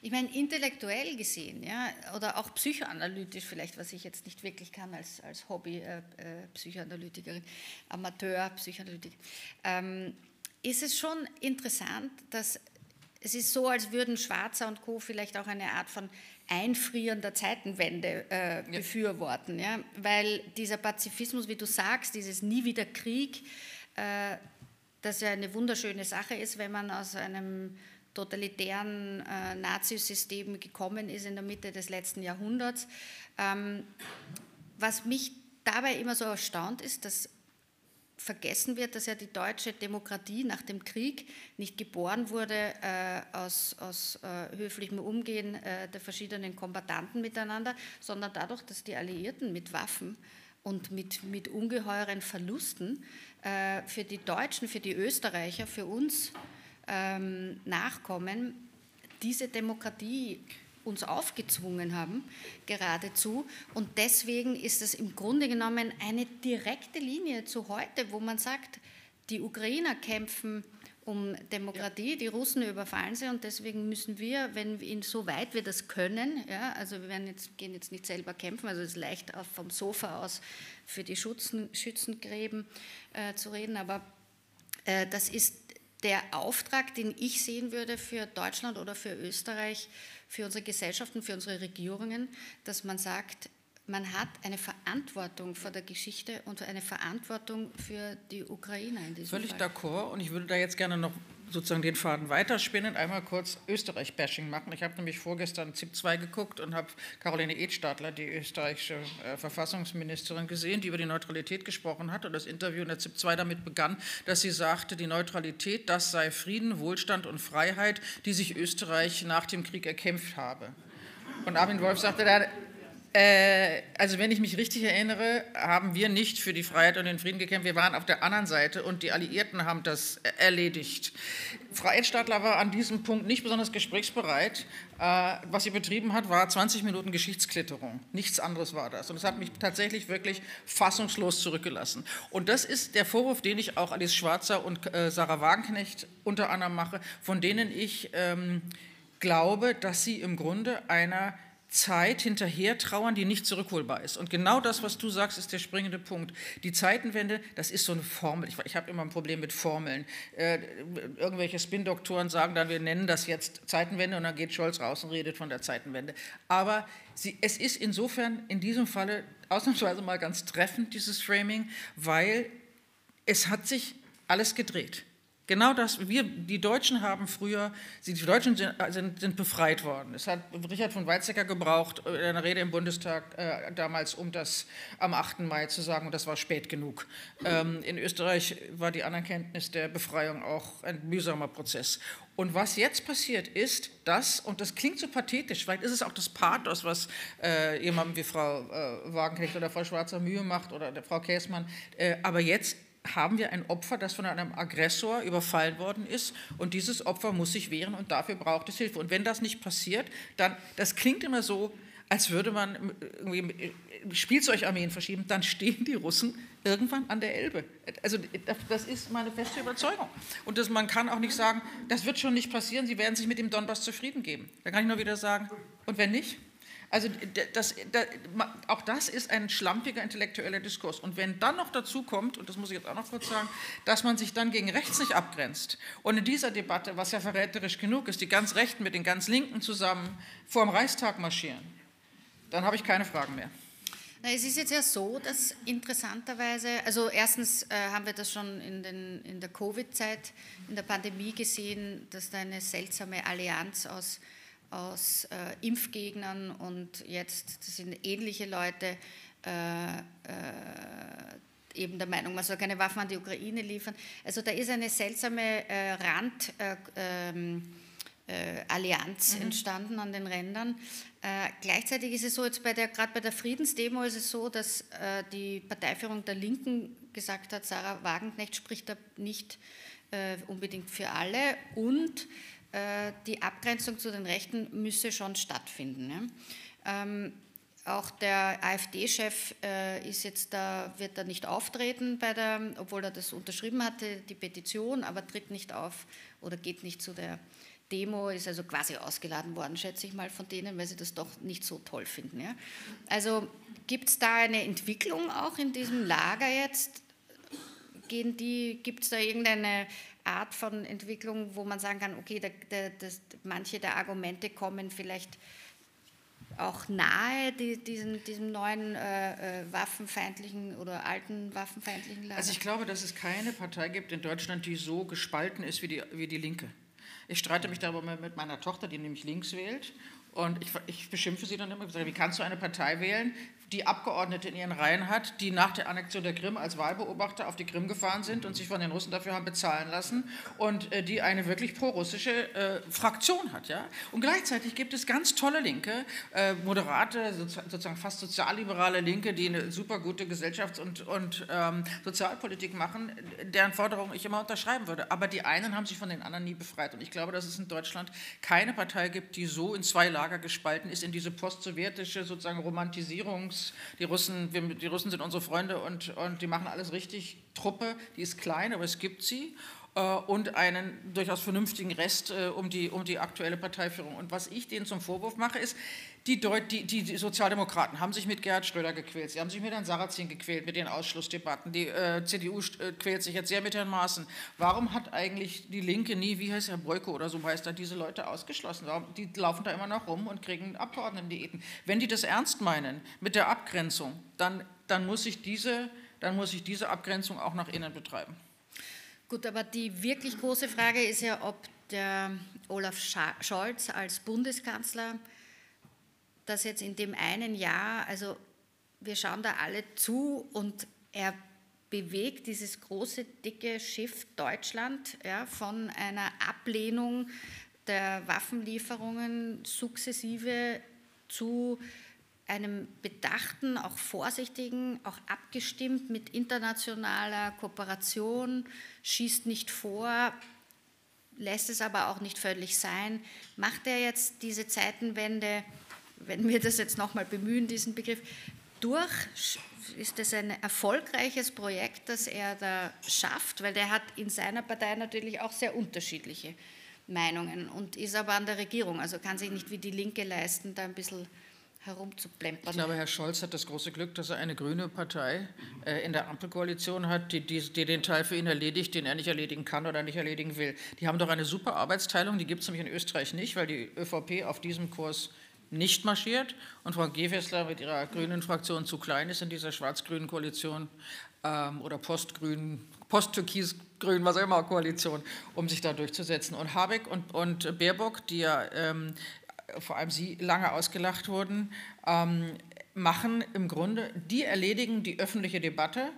Ich meine, intellektuell gesehen, ja, oder auch psychoanalytisch vielleicht, was ich jetzt nicht wirklich kann als, als Hobby-Psychoanalytikerin, äh, äh, Amateur-Psychoanalytiker, ähm, ist es schon interessant, dass es ist so, als würden Schwarzer und Co. vielleicht auch eine Art von Einfrieren der Zeitenwende äh, befürworten. Ja? Weil dieser Pazifismus, wie du sagst, dieses Nie wieder Krieg, äh, das ja eine wunderschöne Sache ist, wenn man aus einem totalitären äh, Nazisystem gekommen ist in der Mitte des letzten Jahrhunderts. Ähm, was mich dabei immer so erstaunt ist, dass vergessen wird, dass ja die deutsche Demokratie nach dem Krieg nicht geboren wurde äh, aus, aus äh, höflichem Umgehen äh, der verschiedenen Kombattanten miteinander, sondern dadurch, dass die Alliierten mit Waffen und mit, mit ungeheuren Verlusten äh, für die Deutschen, für die Österreicher, für uns ähm, Nachkommen diese Demokratie uns aufgezwungen haben, geradezu. Und deswegen ist es im Grunde genommen eine direkte Linie zu heute, wo man sagt, die Ukrainer kämpfen um Demokratie, die Russen überfallen sie und deswegen müssen wir, wenn wir, soweit wir das können, ja, also wir werden jetzt, gehen jetzt nicht selber kämpfen, also es ist leicht vom Sofa aus für die Schützen, Schützengräben äh, zu reden, aber äh, das ist der Auftrag, den ich sehen würde für Deutschland oder für Österreich, für unsere Gesellschaften, für unsere Regierungen, dass man sagt, man hat eine Verantwortung vor der Geschichte und eine Verantwortung für die Ukrainer in diesem Völlig d'accord. Und ich würde da jetzt gerne noch sozusagen den Faden weiterspinnen, einmal kurz Österreich-Bashing machen. Ich habe nämlich vorgestern ZIP 2 geguckt und habe Caroline Edstadler, die österreichische äh, Verfassungsministerin, gesehen, die über die Neutralität gesprochen hat und das Interview in der ZIP 2 damit begann, dass sie sagte, die Neutralität, das sei Frieden, Wohlstand und Freiheit, die sich Österreich nach dem Krieg erkämpft habe. Und Armin Wolf sagte, äh, also wenn ich mich richtig erinnere, haben wir nicht für die Freiheit und den Frieden gekämpft. Wir waren auf der anderen Seite und die Alliierten haben das erledigt. Frau Edstadler war an diesem Punkt nicht besonders gesprächsbereit. Äh, was sie betrieben hat, war 20 Minuten Geschichtsklitterung. Nichts anderes war das. Und es hat mich tatsächlich wirklich fassungslos zurückgelassen. Und das ist der Vorwurf, den ich auch Alice Schwarzer und äh, Sarah Wagenknecht unter anderem mache, von denen ich ähm, glaube, dass sie im Grunde einer Zeit hinterher trauern, die nicht zurückholbar ist. Und genau das, was du sagst, ist der springende Punkt. Die Zeitenwende, das ist so eine Formel. Ich, ich habe immer ein Problem mit Formeln. Äh, irgendwelche Spin-Doktoren sagen dann, wir nennen das jetzt Zeitenwende und dann geht Scholz raus und redet von der Zeitenwende. Aber sie, es ist insofern in diesem Falle ausnahmsweise mal ganz treffend, dieses Framing, weil es hat sich alles gedreht. Genau das, wir, die Deutschen haben früher, die Deutschen sind, sind, sind, befreit worden. Es hat Richard von Weizsäcker gebraucht, in einer Rede im Bundestag äh, damals, um das am 8. Mai zu sagen, und das war spät genug. Ähm, in Österreich war die Anerkenntnis der Befreiung auch ein mühsamer Prozess. Und was jetzt passiert ist, dass, und das klingt so pathetisch, vielleicht ist es auch das Pathos, was äh, jemandem wie Frau äh, Wagenknecht oder Frau Schwarzer Mühe macht oder der Frau Käßmann, äh, aber jetzt haben wir ein Opfer, das von einem Aggressor überfallen worden ist und dieses Opfer muss sich wehren und dafür braucht es Hilfe. Und wenn das nicht passiert, dann, das klingt immer so, als würde man irgendwie Spielzeugarmeen verschieben, dann stehen die Russen irgendwann an der Elbe. Also das ist meine feste Überzeugung. Und das, man kann auch nicht sagen, das wird schon nicht passieren, sie werden sich mit dem Donbass zufrieden geben. Da kann ich nur wieder sagen, und wenn nicht? Also das, das, auch das ist ein schlampiger intellektueller Diskurs. Und wenn dann noch dazu kommt, und das muss ich jetzt auch noch kurz sagen, dass man sich dann gegen rechts nicht abgrenzt und in dieser Debatte, was ja verräterisch genug ist, die ganz Rechten mit den ganz Linken zusammen vor dem Reichstag marschieren, dann habe ich keine Fragen mehr. Na, es ist jetzt ja so, dass interessanterweise, also erstens äh, haben wir das schon in, den, in der Covid-Zeit, in der Pandemie gesehen, dass da eine seltsame Allianz aus aus äh, Impfgegnern und jetzt das sind ähnliche Leute äh, äh, eben der Meinung, man soll keine Waffen an die Ukraine liefern. Also da ist eine seltsame äh, Randallianz äh, äh, mhm. entstanden an den Rändern. gleichzeitig ist es so, jetzt bei der, gerade bei der Friedensdemo ist es so, dass die Parteiführung der Linken gesagt hat, Sarah Wagenknecht spricht da nicht unbedingt für alle und die Abgrenzung zu den Rechten müsse schon stattfinden. Ähm, auch der AfD-Chef äh, da, wird da nicht auftreten, bei der, obwohl er das unterschrieben hatte, die Petition, aber tritt nicht auf oder geht nicht zu der Demo, ist also quasi ausgeladen worden, schätze ich mal, von denen, weil sie das doch nicht so toll finden. Ja? Also gibt es da eine Entwicklung auch in diesem Lager jetzt? Gibt es da irgendeine Art von Entwicklung, wo man sagen kann, okay, der, der, das, manche der Argumente kommen vielleicht auch nahe die, diesen, diesem neuen äh, äh, waffenfeindlichen oder alten waffenfeindlichen Lager? Also ich glaube, dass es keine Partei gibt in Deutschland, die so gespalten ist wie die, wie die Linke. Ich streite mich darüber mit meiner Tochter, die nämlich links wählt Und ich, ich beschimpfe sie dann immer, ich sage, wie kannst du eine Partei wählen, die Abgeordnete in ihren Reihen hat, die nach der Annexion der Krim als Wahlbeobachter auf die Krim gefahren sind und sich von den Russen dafür haben bezahlen lassen und äh, die eine wirklich prorussische äh, Fraktion hat. Ja? Und gleichzeitig gibt es ganz tolle Linke, äh, moderate, sozusagen fast sozialliberale Linke, die eine super gute Gesellschafts- und, und ähm, Sozialpolitik machen, deren Forderungen ich immer unterschreiben würde. Aber die einen haben sich von den anderen nie befreit. Und ich glaube, dass es in Deutschland keine Partei gibt, die so in zwei Lager gespalten ist, in diese postsowjetische sozusagen Romantisierungs- die Russen, wir, die Russen sind unsere Freunde und, und die machen alles richtig. Truppe, die ist klein, aber es gibt sie äh, und einen durchaus vernünftigen Rest äh, um, die, um die aktuelle Parteiführung. Und was ich denen zum Vorwurf mache, ist, die, Deut die, die, Sozialdemokraten haben sich mit Gerhard Schröder gequält, sie haben sich mit Herrn Sarrazin gequält, mit den Ausschlussdebatten. Die äh, CDU äh, quält sich jetzt sehr mit Herrn Maaßen. Warum hat eigentlich die Linke nie, wie heißt Herr Beuko oder so heißt er, diese Leute ausgeschlossen? Warum, die laufen da immer noch rum und kriegen Abgeordnetendiäten. Wenn die das ernst meinen mit der Abgrenzung, dann, dann, muss ich diese, dann muss ich diese Abgrenzung auch nach innen betreiben. Gut, aber die wirklich große Frage ist ja, ob der Olaf Scholz als Bundeskanzler das jetzt in dem einen Jahr, also wir schauen da alle zu und er bewegt dieses große, dicke Schiff Deutschland ja, von einer Ablehnung der Waffenlieferungen sukzessive zu einem bedachten, auch vorsichtigen, auch abgestimmt mit internationaler Kooperation, schießt nicht vor, lässt es aber auch nicht völlig sein. Macht er jetzt diese Zeitenwende wenn wir das jetzt nochmal bemühen, diesen Begriff, durch ist es ein erfolgreiches Projekt, das er da schafft, weil der hat in seiner Partei natürlich auch sehr unterschiedliche Meinungen und ist aber an der Regierung, also kann sich nicht wie die Linke leisten, da ein bisschen herumzuplempern. Ich glaube, Herr Scholz hat das große Glück, dass er eine grüne Partei äh, in der Ampelkoalition hat, die, die, die, den Teil für ihn erledigt, den er nicht erledigen kann oder nicht erledigen will. Die haben doch eine super Arbeitsteilung, die gibt es nämlich in Österreich nicht, weil die ÖVP auf diesem Kurs nicht marschiert und Frau Gewessler mit ihrer grünen Fraktion zu klein ist in dieser schwarz-grünen Koalition ähm, oder postgrün, post-türkis-grün, was auch immer, Koalition, um sich da durchzusetzen. Und Habeck und, und Baerbock, die ja ähm, vor allem sie lange ausgelacht wurden, ähm, machen im Grunde, die erledigen die öffentliche Debatte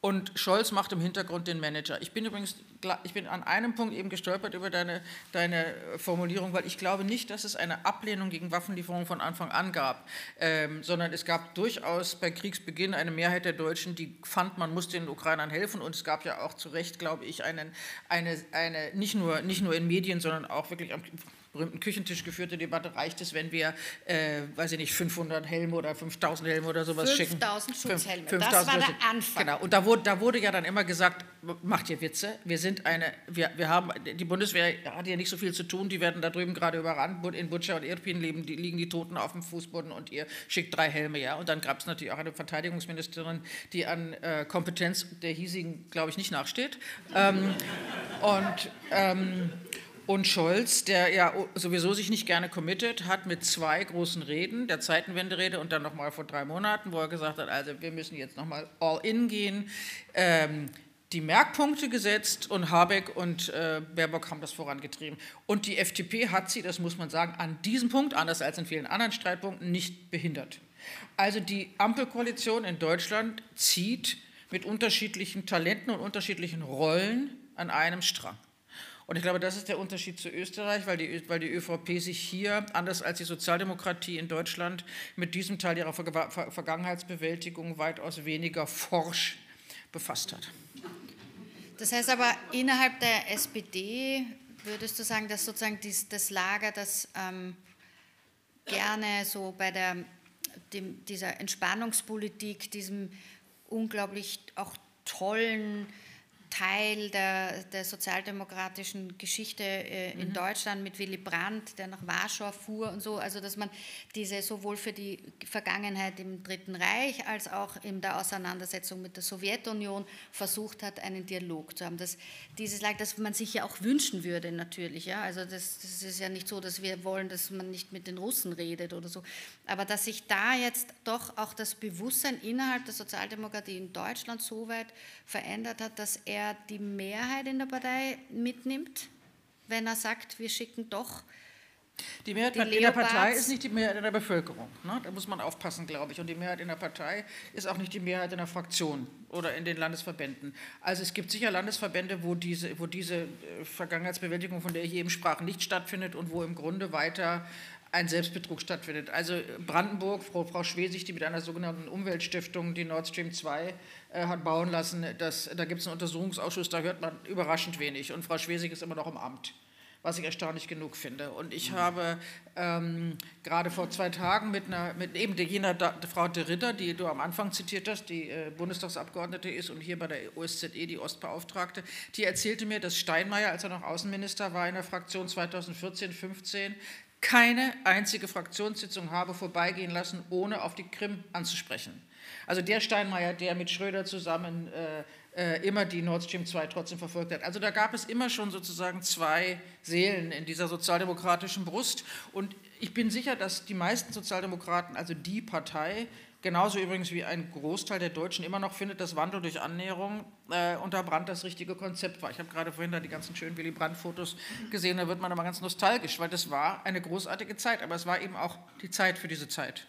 und Scholz macht im Hintergrund den Manager. Ich bin übrigens ich bin an einem Punkt eben gestolpert über deine, deine Formulierung, weil ich glaube nicht, dass es eine Ablehnung gegen Waffenlieferungen von Anfang an gab, ähm, sondern es gab durchaus bei Kriegsbeginn eine Mehrheit der Deutschen, die fand, man muss den Ukrainern helfen und es gab ja auch zu Recht, glaube ich, einen, eine, eine nicht, nur, nicht nur in Medien, sondern auch wirklich am berühmten Küchentisch geführte Debatte, reicht es, wenn wir, äh, weiß ich nicht, 500 Helme oder 5000 Helme oder sowas 5 schicken? 5000 Schutzhelme, 5, das war der Anfang. Genau, und da wurde, da wurde ja dann immer gesagt, macht ihr Witze, wir sind eine, wir, wir haben, die Bundeswehr hat ja nicht so viel zu tun, die werden da drüben gerade überrannt, in Butscha und Irpin leben, die, liegen die Toten auf dem Fußboden und ihr schickt drei Helme, ja, und dann gab es natürlich auch eine Verteidigungsministerin, die an äh, Kompetenz der hiesigen, glaube ich, nicht nachsteht. Ähm, und ähm, und Scholz, der ja sowieso sich nicht gerne committet, hat mit zwei großen Reden, der Zeitenwenderede und dann nochmal vor drei Monaten, wo er gesagt hat, also wir müssen jetzt nochmal all in gehen, ähm, die Merkpunkte gesetzt und Habeck und äh, Baerbock haben das vorangetrieben. Und die FDP hat sie, das muss man sagen, an diesem Punkt, anders als in vielen anderen Streitpunkten, nicht behindert. Also die Ampelkoalition in Deutschland zieht mit unterschiedlichen Talenten und unterschiedlichen Rollen an einem Strang. Und ich glaube, das ist der Unterschied zu Österreich, weil die, weil die ÖVP sich hier, anders als die Sozialdemokratie in Deutschland, mit diesem Teil ihrer Ver Ver Vergangenheitsbewältigung weitaus weniger forsch befasst hat. Das heißt aber, innerhalb der SPD würdest du sagen, dass sozusagen dies, das Lager, das ähm, gerne so bei der, dem, dieser Entspannungspolitik, diesem unglaublich auch tollen Teil der, der sozialdemokratischen Geschichte äh, in mhm. Deutschland mit Willy Brandt, der nach Warschau fuhr und so. Also dass man diese sowohl für die Vergangenheit im Dritten Reich als auch in der Auseinandersetzung mit der Sowjetunion versucht hat, einen Dialog zu haben. Das, dieses Leid, das man sich ja auch wünschen würde natürlich. Ja? Also das, das ist ja nicht so, dass wir wollen, dass man nicht mit den Russen redet oder so. Aber dass sich da jetzt doch auch das Bewusstsein innerhalb der Sozialdemokratie in Deutschland so weit verändert hat, dass er er die Mehrheit in der Partei mitnimmt, wenn er sagt, wir schicken doch Die Mehrheit die in der Partei ist nicht die Mehrheit in der Bevölkerung. Ne? Da muss man aufpassen, glaube ich. Und die Mehrheit in der Partei ist auch nicht die Mehrheit in der Fraktion oder in den Landesverbänden. Also es gibt sicher Landesverbände, wo diese, wo diese äh, Vergangenheitsbewältigung, von der ich eben sprach, nicht stattfindet und wo im Grunde weiter ein Selbstbetrug stattfindet. Also Brandenburg, Frau, Frau Schwesig, die mit einer sogenannten Umweltstiftung die Nord Stream 2 äh, hat bauen lassen, das, da gibt es einen Untersuchungsausschuss, da hört man überraschend wenig. Und Frau Schwesig ist immer noch im Amt was ich erstaunlich genug finde. Und ich mhm. habe ähm, gerade vor zwei Tagen mit, einer, mit eben jener da, Frau de Ritter, die du am Anfang zitiert hast, die äh, Bundestagsabgeordnete ist und hier bei der OSZE die Ostbeauftragte, die erzählte mir, dass Steinmeier, als er noch Außenminister war in der Fraktion 2014, 15, keine einzige Fraktionssitzung habe vorbeigehen lassen, ohne auf die Krim anzusprechen. Also der Steinmeier, der mit Schröder zusammen äh, äh, immer die Nord Stream 2 trotzdem verfolgt hat. Also da gab es immer schon sozusagen zwei Seelen in dieser sozialdemokratischen Brust. Und ich bin sicher, dass die meisten Sozialdemokraten, also die Partei, genauso übrigens wie ein Großteil der Deutschen immer noch findet, dass Wandel durch Annäherung äh, unter Brandt das richtige Konzept war. Ich habe gerade vorhin da die ganzen schönen Willy Brandt-Fotos gesehen, da wird man aber ganz nostalgisch, weil das war eine großartige Zeit, aber es war eben auch die Zeit für diese Zeit.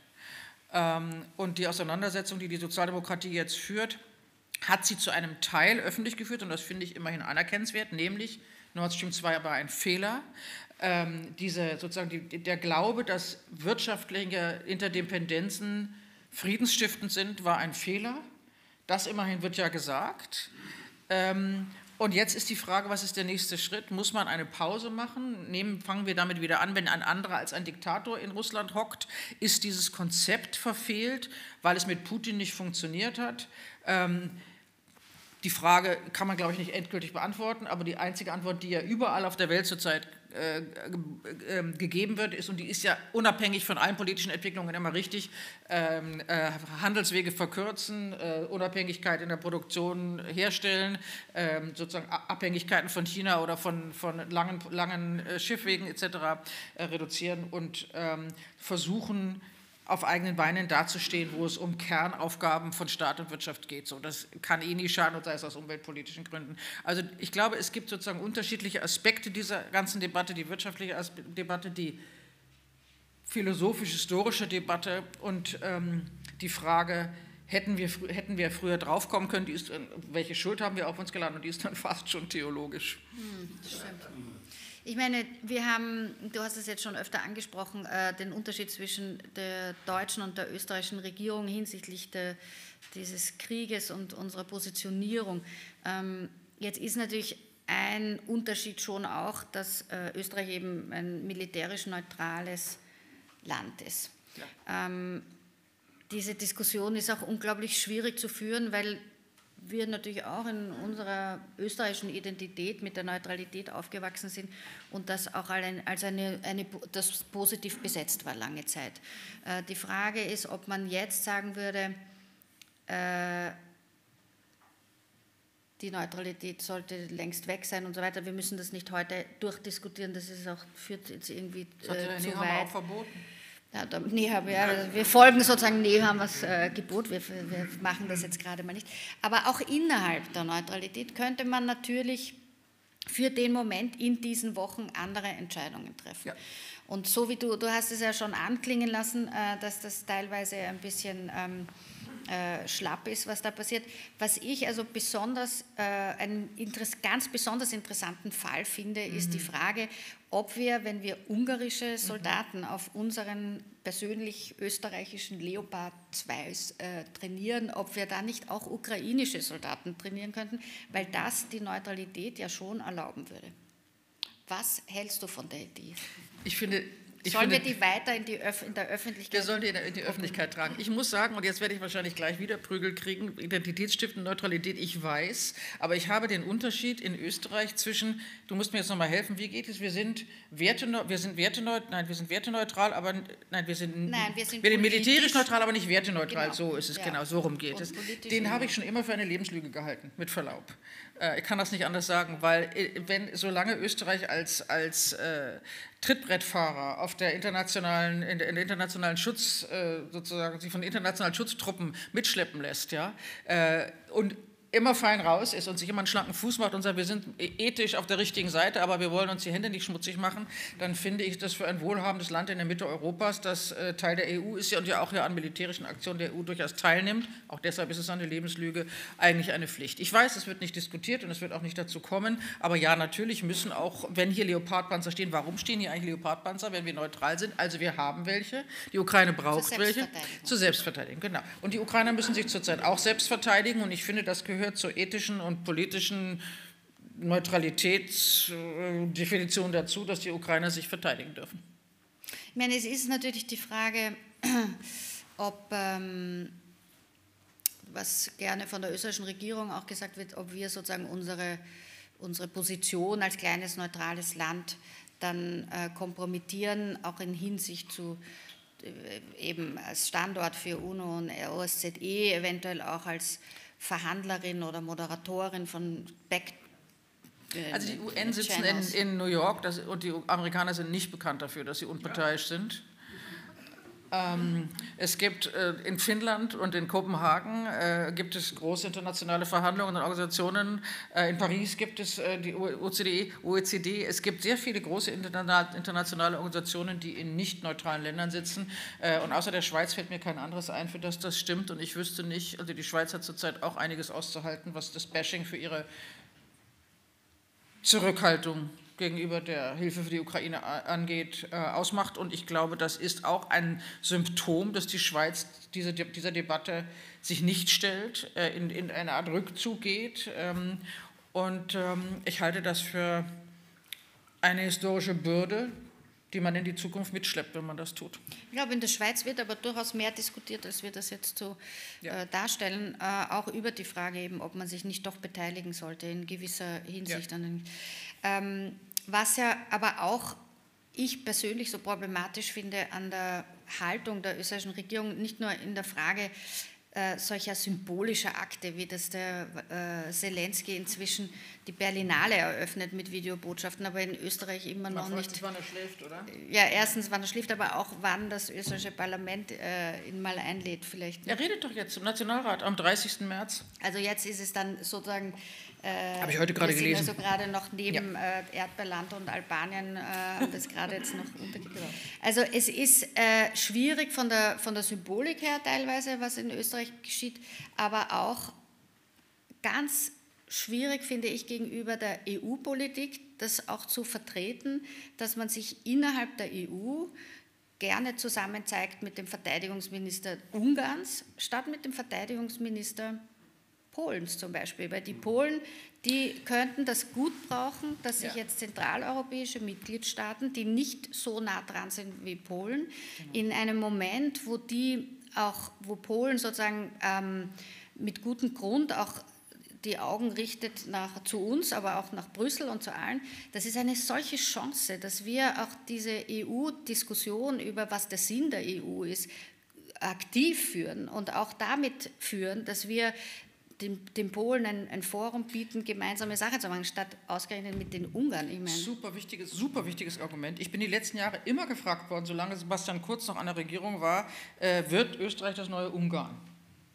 Ähm, und die Auseinandersetzung, die die Sozialdemokratie jetzt führt, hat sie zu einem Teil öffentlich geführt, und das finde ich immerhin anerkennenswert, nämlich Nord Stream 2 war ein Fehler. Ähm, diese, sozusagen die, der Glaube, dass wirtschaftliche Interdependenzen friedensstiftend sind, war ein Fehler. Das immerhin wird ja gesagt. Ähm, und jetzt ist die Frage, was ist der nächste Schritt? Muss man eine Pause machen? Nehmen, fangen wir damit wieder an, wenn ein anderer als ein Diktator in Russland hockt? Ist dieses Konzept verfehlt, weil es mit Putin nicht funktioniert hat? Ähm, die Frage kann man, glaube ich, nicht endgültig beantworten, aber die einzige Antwort, die ja überall auf der Welt zurzeit äh, äh, gegeben wird, ist, und die ist ja unabhängig von allen politischen Entwicklungen immer richtig, ähm, äh, Handelswege verkürzen, äh, Unabhängigkeit in der Produktion herstellen, ähm, sozusagen Abhängigkeiten von China oder von, von langen, langen äh, Schiffwegen etc. Reduzieren und ähm, versuchen, auf eigenen Beinen dazustehen, wo es um Kernaufgaben von Staat und Wirtschaft geht. So, das kann eh nie schaden, und sei es aus umweltpolitischen Gründen. Also ich glaube, es gibt sozusagen unterschiedliche Aspekte dieser ganzen Debatte, die wirtschaftliche Debatte, die philosophisch-historische Debatte und ähm, die Frage, hätten wir, hätten wir früher draufkommen können, die ist, welche Schuld haben wir auf uns geladen und die ist dann fast schon theologisch. Hm, stimmt. Ich meine, wir haben, du hast es jetzt schon öfter angesprochen, äh, den Unterschied zwischen der deutschen und der österreichischen Regierung hinsichtlich der, dieses Krieges und unserer Positionierung. Ähm, jetzt ist natürlich ein Unterschied schon auch, dass äh, Österreich eben ein militärisch neutrales Land ist. Ja. Ähm, diese Diskussion ist auch unglaublich schwierig zu führen, weil wir natürlich auch in unserer österreichischen Identität mit der Neutralität aufgewachsen sind und das auch als eine, eine, das positiv besetzt war lange Zeit. Äh, die Frage ist, ob man jetzt sagen würde, äh, die Neutralität sollte längst weg sein und so weiter. Wir müssen das nicht heute durchdiskutieren, das ist auch, führt jetzt irgendwie äh, zu weit. Auch verboten. Ja, da, nee, ja, wir folgen sozusagen Nehamers äh, Gebot, wir, wir machen das jetzt gerade mal nicht. Aber auch innerhalb der Neutralität könnte man natürlich für den Moment in diesen Wochen andere Entscheidungen treffen. Ja. Und so wie du, du hast es ja schon anklingen lassen, äh, dass das teilweise ein bisschen ähm, äh, schlapp ist, was da passiert. Was ich also besonders, äh, einen ganz besonders interessanten Fall finde, mhm. ist die mhm. Frage, ob wir, wenn wir ungarische mhm. Soldaten mhm. auf unseren persönlich österreichischen Leopard 2 äh, trainieren, ob wir da nicht auch ukrainische Soldaten trainieren könnten, weil das die Neutralität ja schon erlauben würde. Was hältst du von der Idee? Ich finde, ich Sollen finde, wir die weiter in, die in der Öffentlichkeit? Wir sollen die in die Öffentlichkeit tragen. Ich muss sagen, und jetzt werde ich wahrscheinlich gleich wieder Prügel kriegen, Identitätsstiften, Neutralität, ich weiß, aber ich habe den Unterschied in Österreich zwischen, du musst mir jetzt nochmal helfen, wie geht es? Wir sind, werteneu, wir sind werteneutral, nein, wir sind werteneutral, aber nein, wir sind, nein, wir sind, wir sind militärisch neutral, aber nicht werteneutral, genau. so ist es ja. genau, so rum geht es. Den habe ich schon immer für eine Lebenslüge gehalten, mit Verlaub. Äh, ich kann das nicht anders sagen, weil äh, wenn solange Österreich als, als äh, Trittbrettfahrer auf der internationalen, in in internationalen Schutz, äh, sozusagen sich von internationalen Schutztruppen mitschleppen lässt, ja, äh, und immer fein raus ist und sich immer einen schlanken Fuß macht und sagt, wir sind ethisch auf der richtigen Seite, aber wir wollen uns die Hände nicht schmutzig machen, dann finde ich das für ein wohlhabendes Land in der Mitte Europas, das äh, Teil der EU ist und ja auch ja an militärischen Aktionen der EU durchaus teilnimmt, auch deshalb ist es eine Lebenslüge, eigentlich eine Pflicht. Ich weiß, es wird nicht diskutiert und es wird auch nicht dazu kommen, aber ja, natürlich müssen auch, wenn hier Leopardpanzer stehen, warum stehen hier eigentlich Leopardpanzer, wenn wir neutral sind? Also wir haben welche, die Ukraine braucht welche. Zur Selbstverteidigung, genau. Und die Ukrainer müssen sich zurzeit auch selbst verteidigen und ich finde, das gehört gehört zur ethischen und politischen Neutralitätsdefinition dazu, dass die Ukrainer sich verteidigen dürfen. Ich meine, es ist natürlich die Frage, ob, ähm, was gerne von der österreichischen Regierung auch gesagt wird, ob wir sozusagen unsere, unsere Position als kleines neutrales Land dann äh, kompromittieren, auch in Hinsicht zu äh, eben als Standort für UNO und OSZE, eventuell auch als Verhandlerin oder Moderatorin von Back äh, also die UN sitzen in, in, New York das, und die Amerikaner sind nicht bekannt dafür, dass sie unparteiisch sind. Ähm, es gibt äh, in Finnland und in Kopenhagen äh, gibt es große internationale Verhandlungen und Organisationen. Äh, in Paris gibt es äh, die OCDE, OECD. Es gibt sehr viele große internationale Organisationen, die in nicht neutralen Ländern sitzen. Äh, und außer der Schweiz fällt mir kein anderes ein, für das das stimmt. Und ich wüsste nicht, also die Schweiz hat zurzeit auch einiges auszuhalten, was das Bashing für ihre Zurückhaltung gegenüber der Hilfe für die Ukraine angeht, äh, ausmacht. Und ich glaube, das ist auch ein Symptom, dass die Schweiz diese, dieser Debatte sich nicht stellt, äh, in, in eine Art Rückzug geht. Ähm, und ähm, ich halte das für eine historische Bürde, die man in die Zukunft mitschleppt, wenn man das tut. Ich glaube, in der Schweiz wird aber durchaus mehr diskutiert, als wir das jetzt so ja. äh, darstellen, äh, auch über die Frage eben, ob man sich nicht doch beteiligen sollte in gewisser Hinsicht. Ja. An den, ähm, was ja aber auch ich persönlich so problematisch finde an der Haltung der österreichischen Regierung, nicht nur in der Frage äh, solcher symbolischer Akte, wie das der äh, Zelensky inzwischen die Berlinale eröffnet mit Videobotschaften, aber in Österreich immer noch nicht. wann er schläft, oder? Ja, erstens, wann er schläft, aber auch wann das österreichische Parlament äh, ihn mal einlädt, vielleicht. Er redet doch jetzt im Nationalrat am 30. März. Also jetzt ist es dann sozusagen äh, Habe ich heute gerade gelesen. also gerade noch neben ja. äh, Erdbeerland und Albanien äh, das gerade jetzt noch untergebracht. Also es ist äh, schwierig von der, von der Symbolik her teilweise, was in Österreich geschieht, aber auch ganz schwierig finde ich gegenüber der EU-Politik, das auch zu vertreten, dass man sich innerhalb der EU gerne zusammen zeigt mit dem Verteidigungsminister Ungarns statt mit dem Verteidigungsminister Polens zum Beispiel, weil die Polen, die könnten das gut brauchen, dass sich ja. jetzt zentraleuropäische Mitgliedstaaten, die nicht so nah dran sind wie Polen, genau. in einem Moment, wo die auch, wo Polen sozusagen ähm, mit gutem Grund auch die Augen richtet nach, zu uns, aber auch nach Brüssel und zu allen. Das ist eine solche Chance, dass wir auch diese EU-Diskussion über was der Sinn der EU ist, aktiv führen und auch damit führen, dass wir den, den Polen ein, ein, Forum bieten, gemeinsame Sachen zu machen, statt ausgerechnet mit den Ungarn. Ich meine. Super wichtiges, super wichtiges Argument. Ich bin die letzten Jahre immer gefragt worden, solange Sebastian Kurz noch an der Regierung war, äh, wird Österreich das neue Ungarn?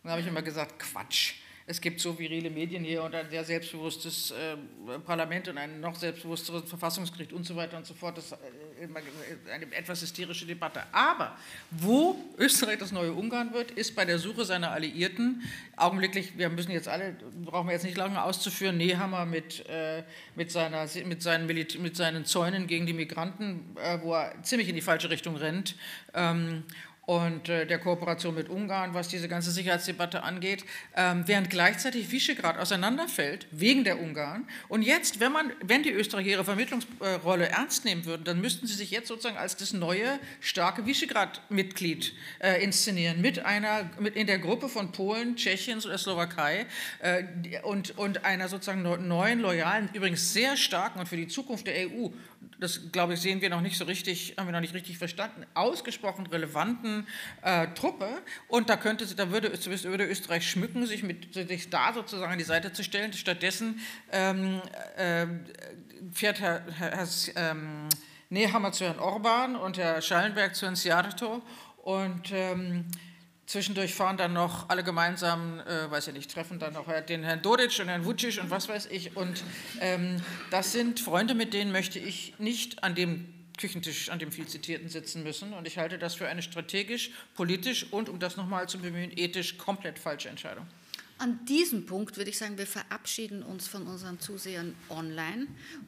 Dann habe ich immer gesagt, Quatsch es gibt so virile Medien hier und ein sehr selbstbewusstes äh, Parlament und ein noch selbstbewussteres Verfassungsgericht und so weiter und so fort. Das ist äh, eine etwas hysterische Debatte. Aber wo Österreich das neue Ungarn wird, ist bei der Suche seiner Alliierten. Augenblicklich, wir müssen jetzt alle, brauchen wir jetzt nicht lange auszuführen, Nehammer mit, äh, mit, seiner, mit, seinen mit seinen Zäunen gegen die Migranten, äh, wo er ziemlich in die falsche Richtung rennt. Ähm, und äh, der Kooperation mit Ungarn, was diese ganze Sicherheitsdebatte angeht, ähm, während gleichzeitig Visegrad auseinanderfällt wegen der Ungarn. Und jetzt, wenn, man, wenn die Österreicher ihre Vermittlungsrolle ernst nehmen würden, dann müssten sie sich jetzt sozusagen als das neue, starke Visegrad-Mitglied äh, inszenieren, mit einer, mit in der Gruppe von Polen, Tschechiens oder Slowakei äh, und, und einer sozusagen neuen, loyalen, übrigens sehr starken und für die Zukunft der EU das glaube ich, sehen wir noch nicht so richtig, haben wir noch nicht richtig verstanden, ausgesprochen relevanten äh, Truppe. Und da könnte da würde, würde Österreich schmücken, sich, mit, sich da sozusagen an die Seite zu stellen. Stattdessen ähm, äh, fährt Herr, Herr, Herr ähm, Nehammer zu Herrn Orban und Herr Schallenberg zu Herrn Sjarto. Und ähm, Zwischendurch fahren dann noch alle gemeinsam, äh, weiß ich nicht, treffen dann noch den Herrn Dodic und Herrn Vucic und was weiß ich. Und ähm, das sind Freunde, mit denen möchte ich nicht an dem Küchentisch, an dem viel zitierten, sitzen müssen. Und ich halte das für eine strategisch, politisch und, um das nochmal zu bemühen, ethisch komplett falsche Entscheidung. An diesem Punkt würde ich sagen, wir verabschieden uns von unseren Zusehern online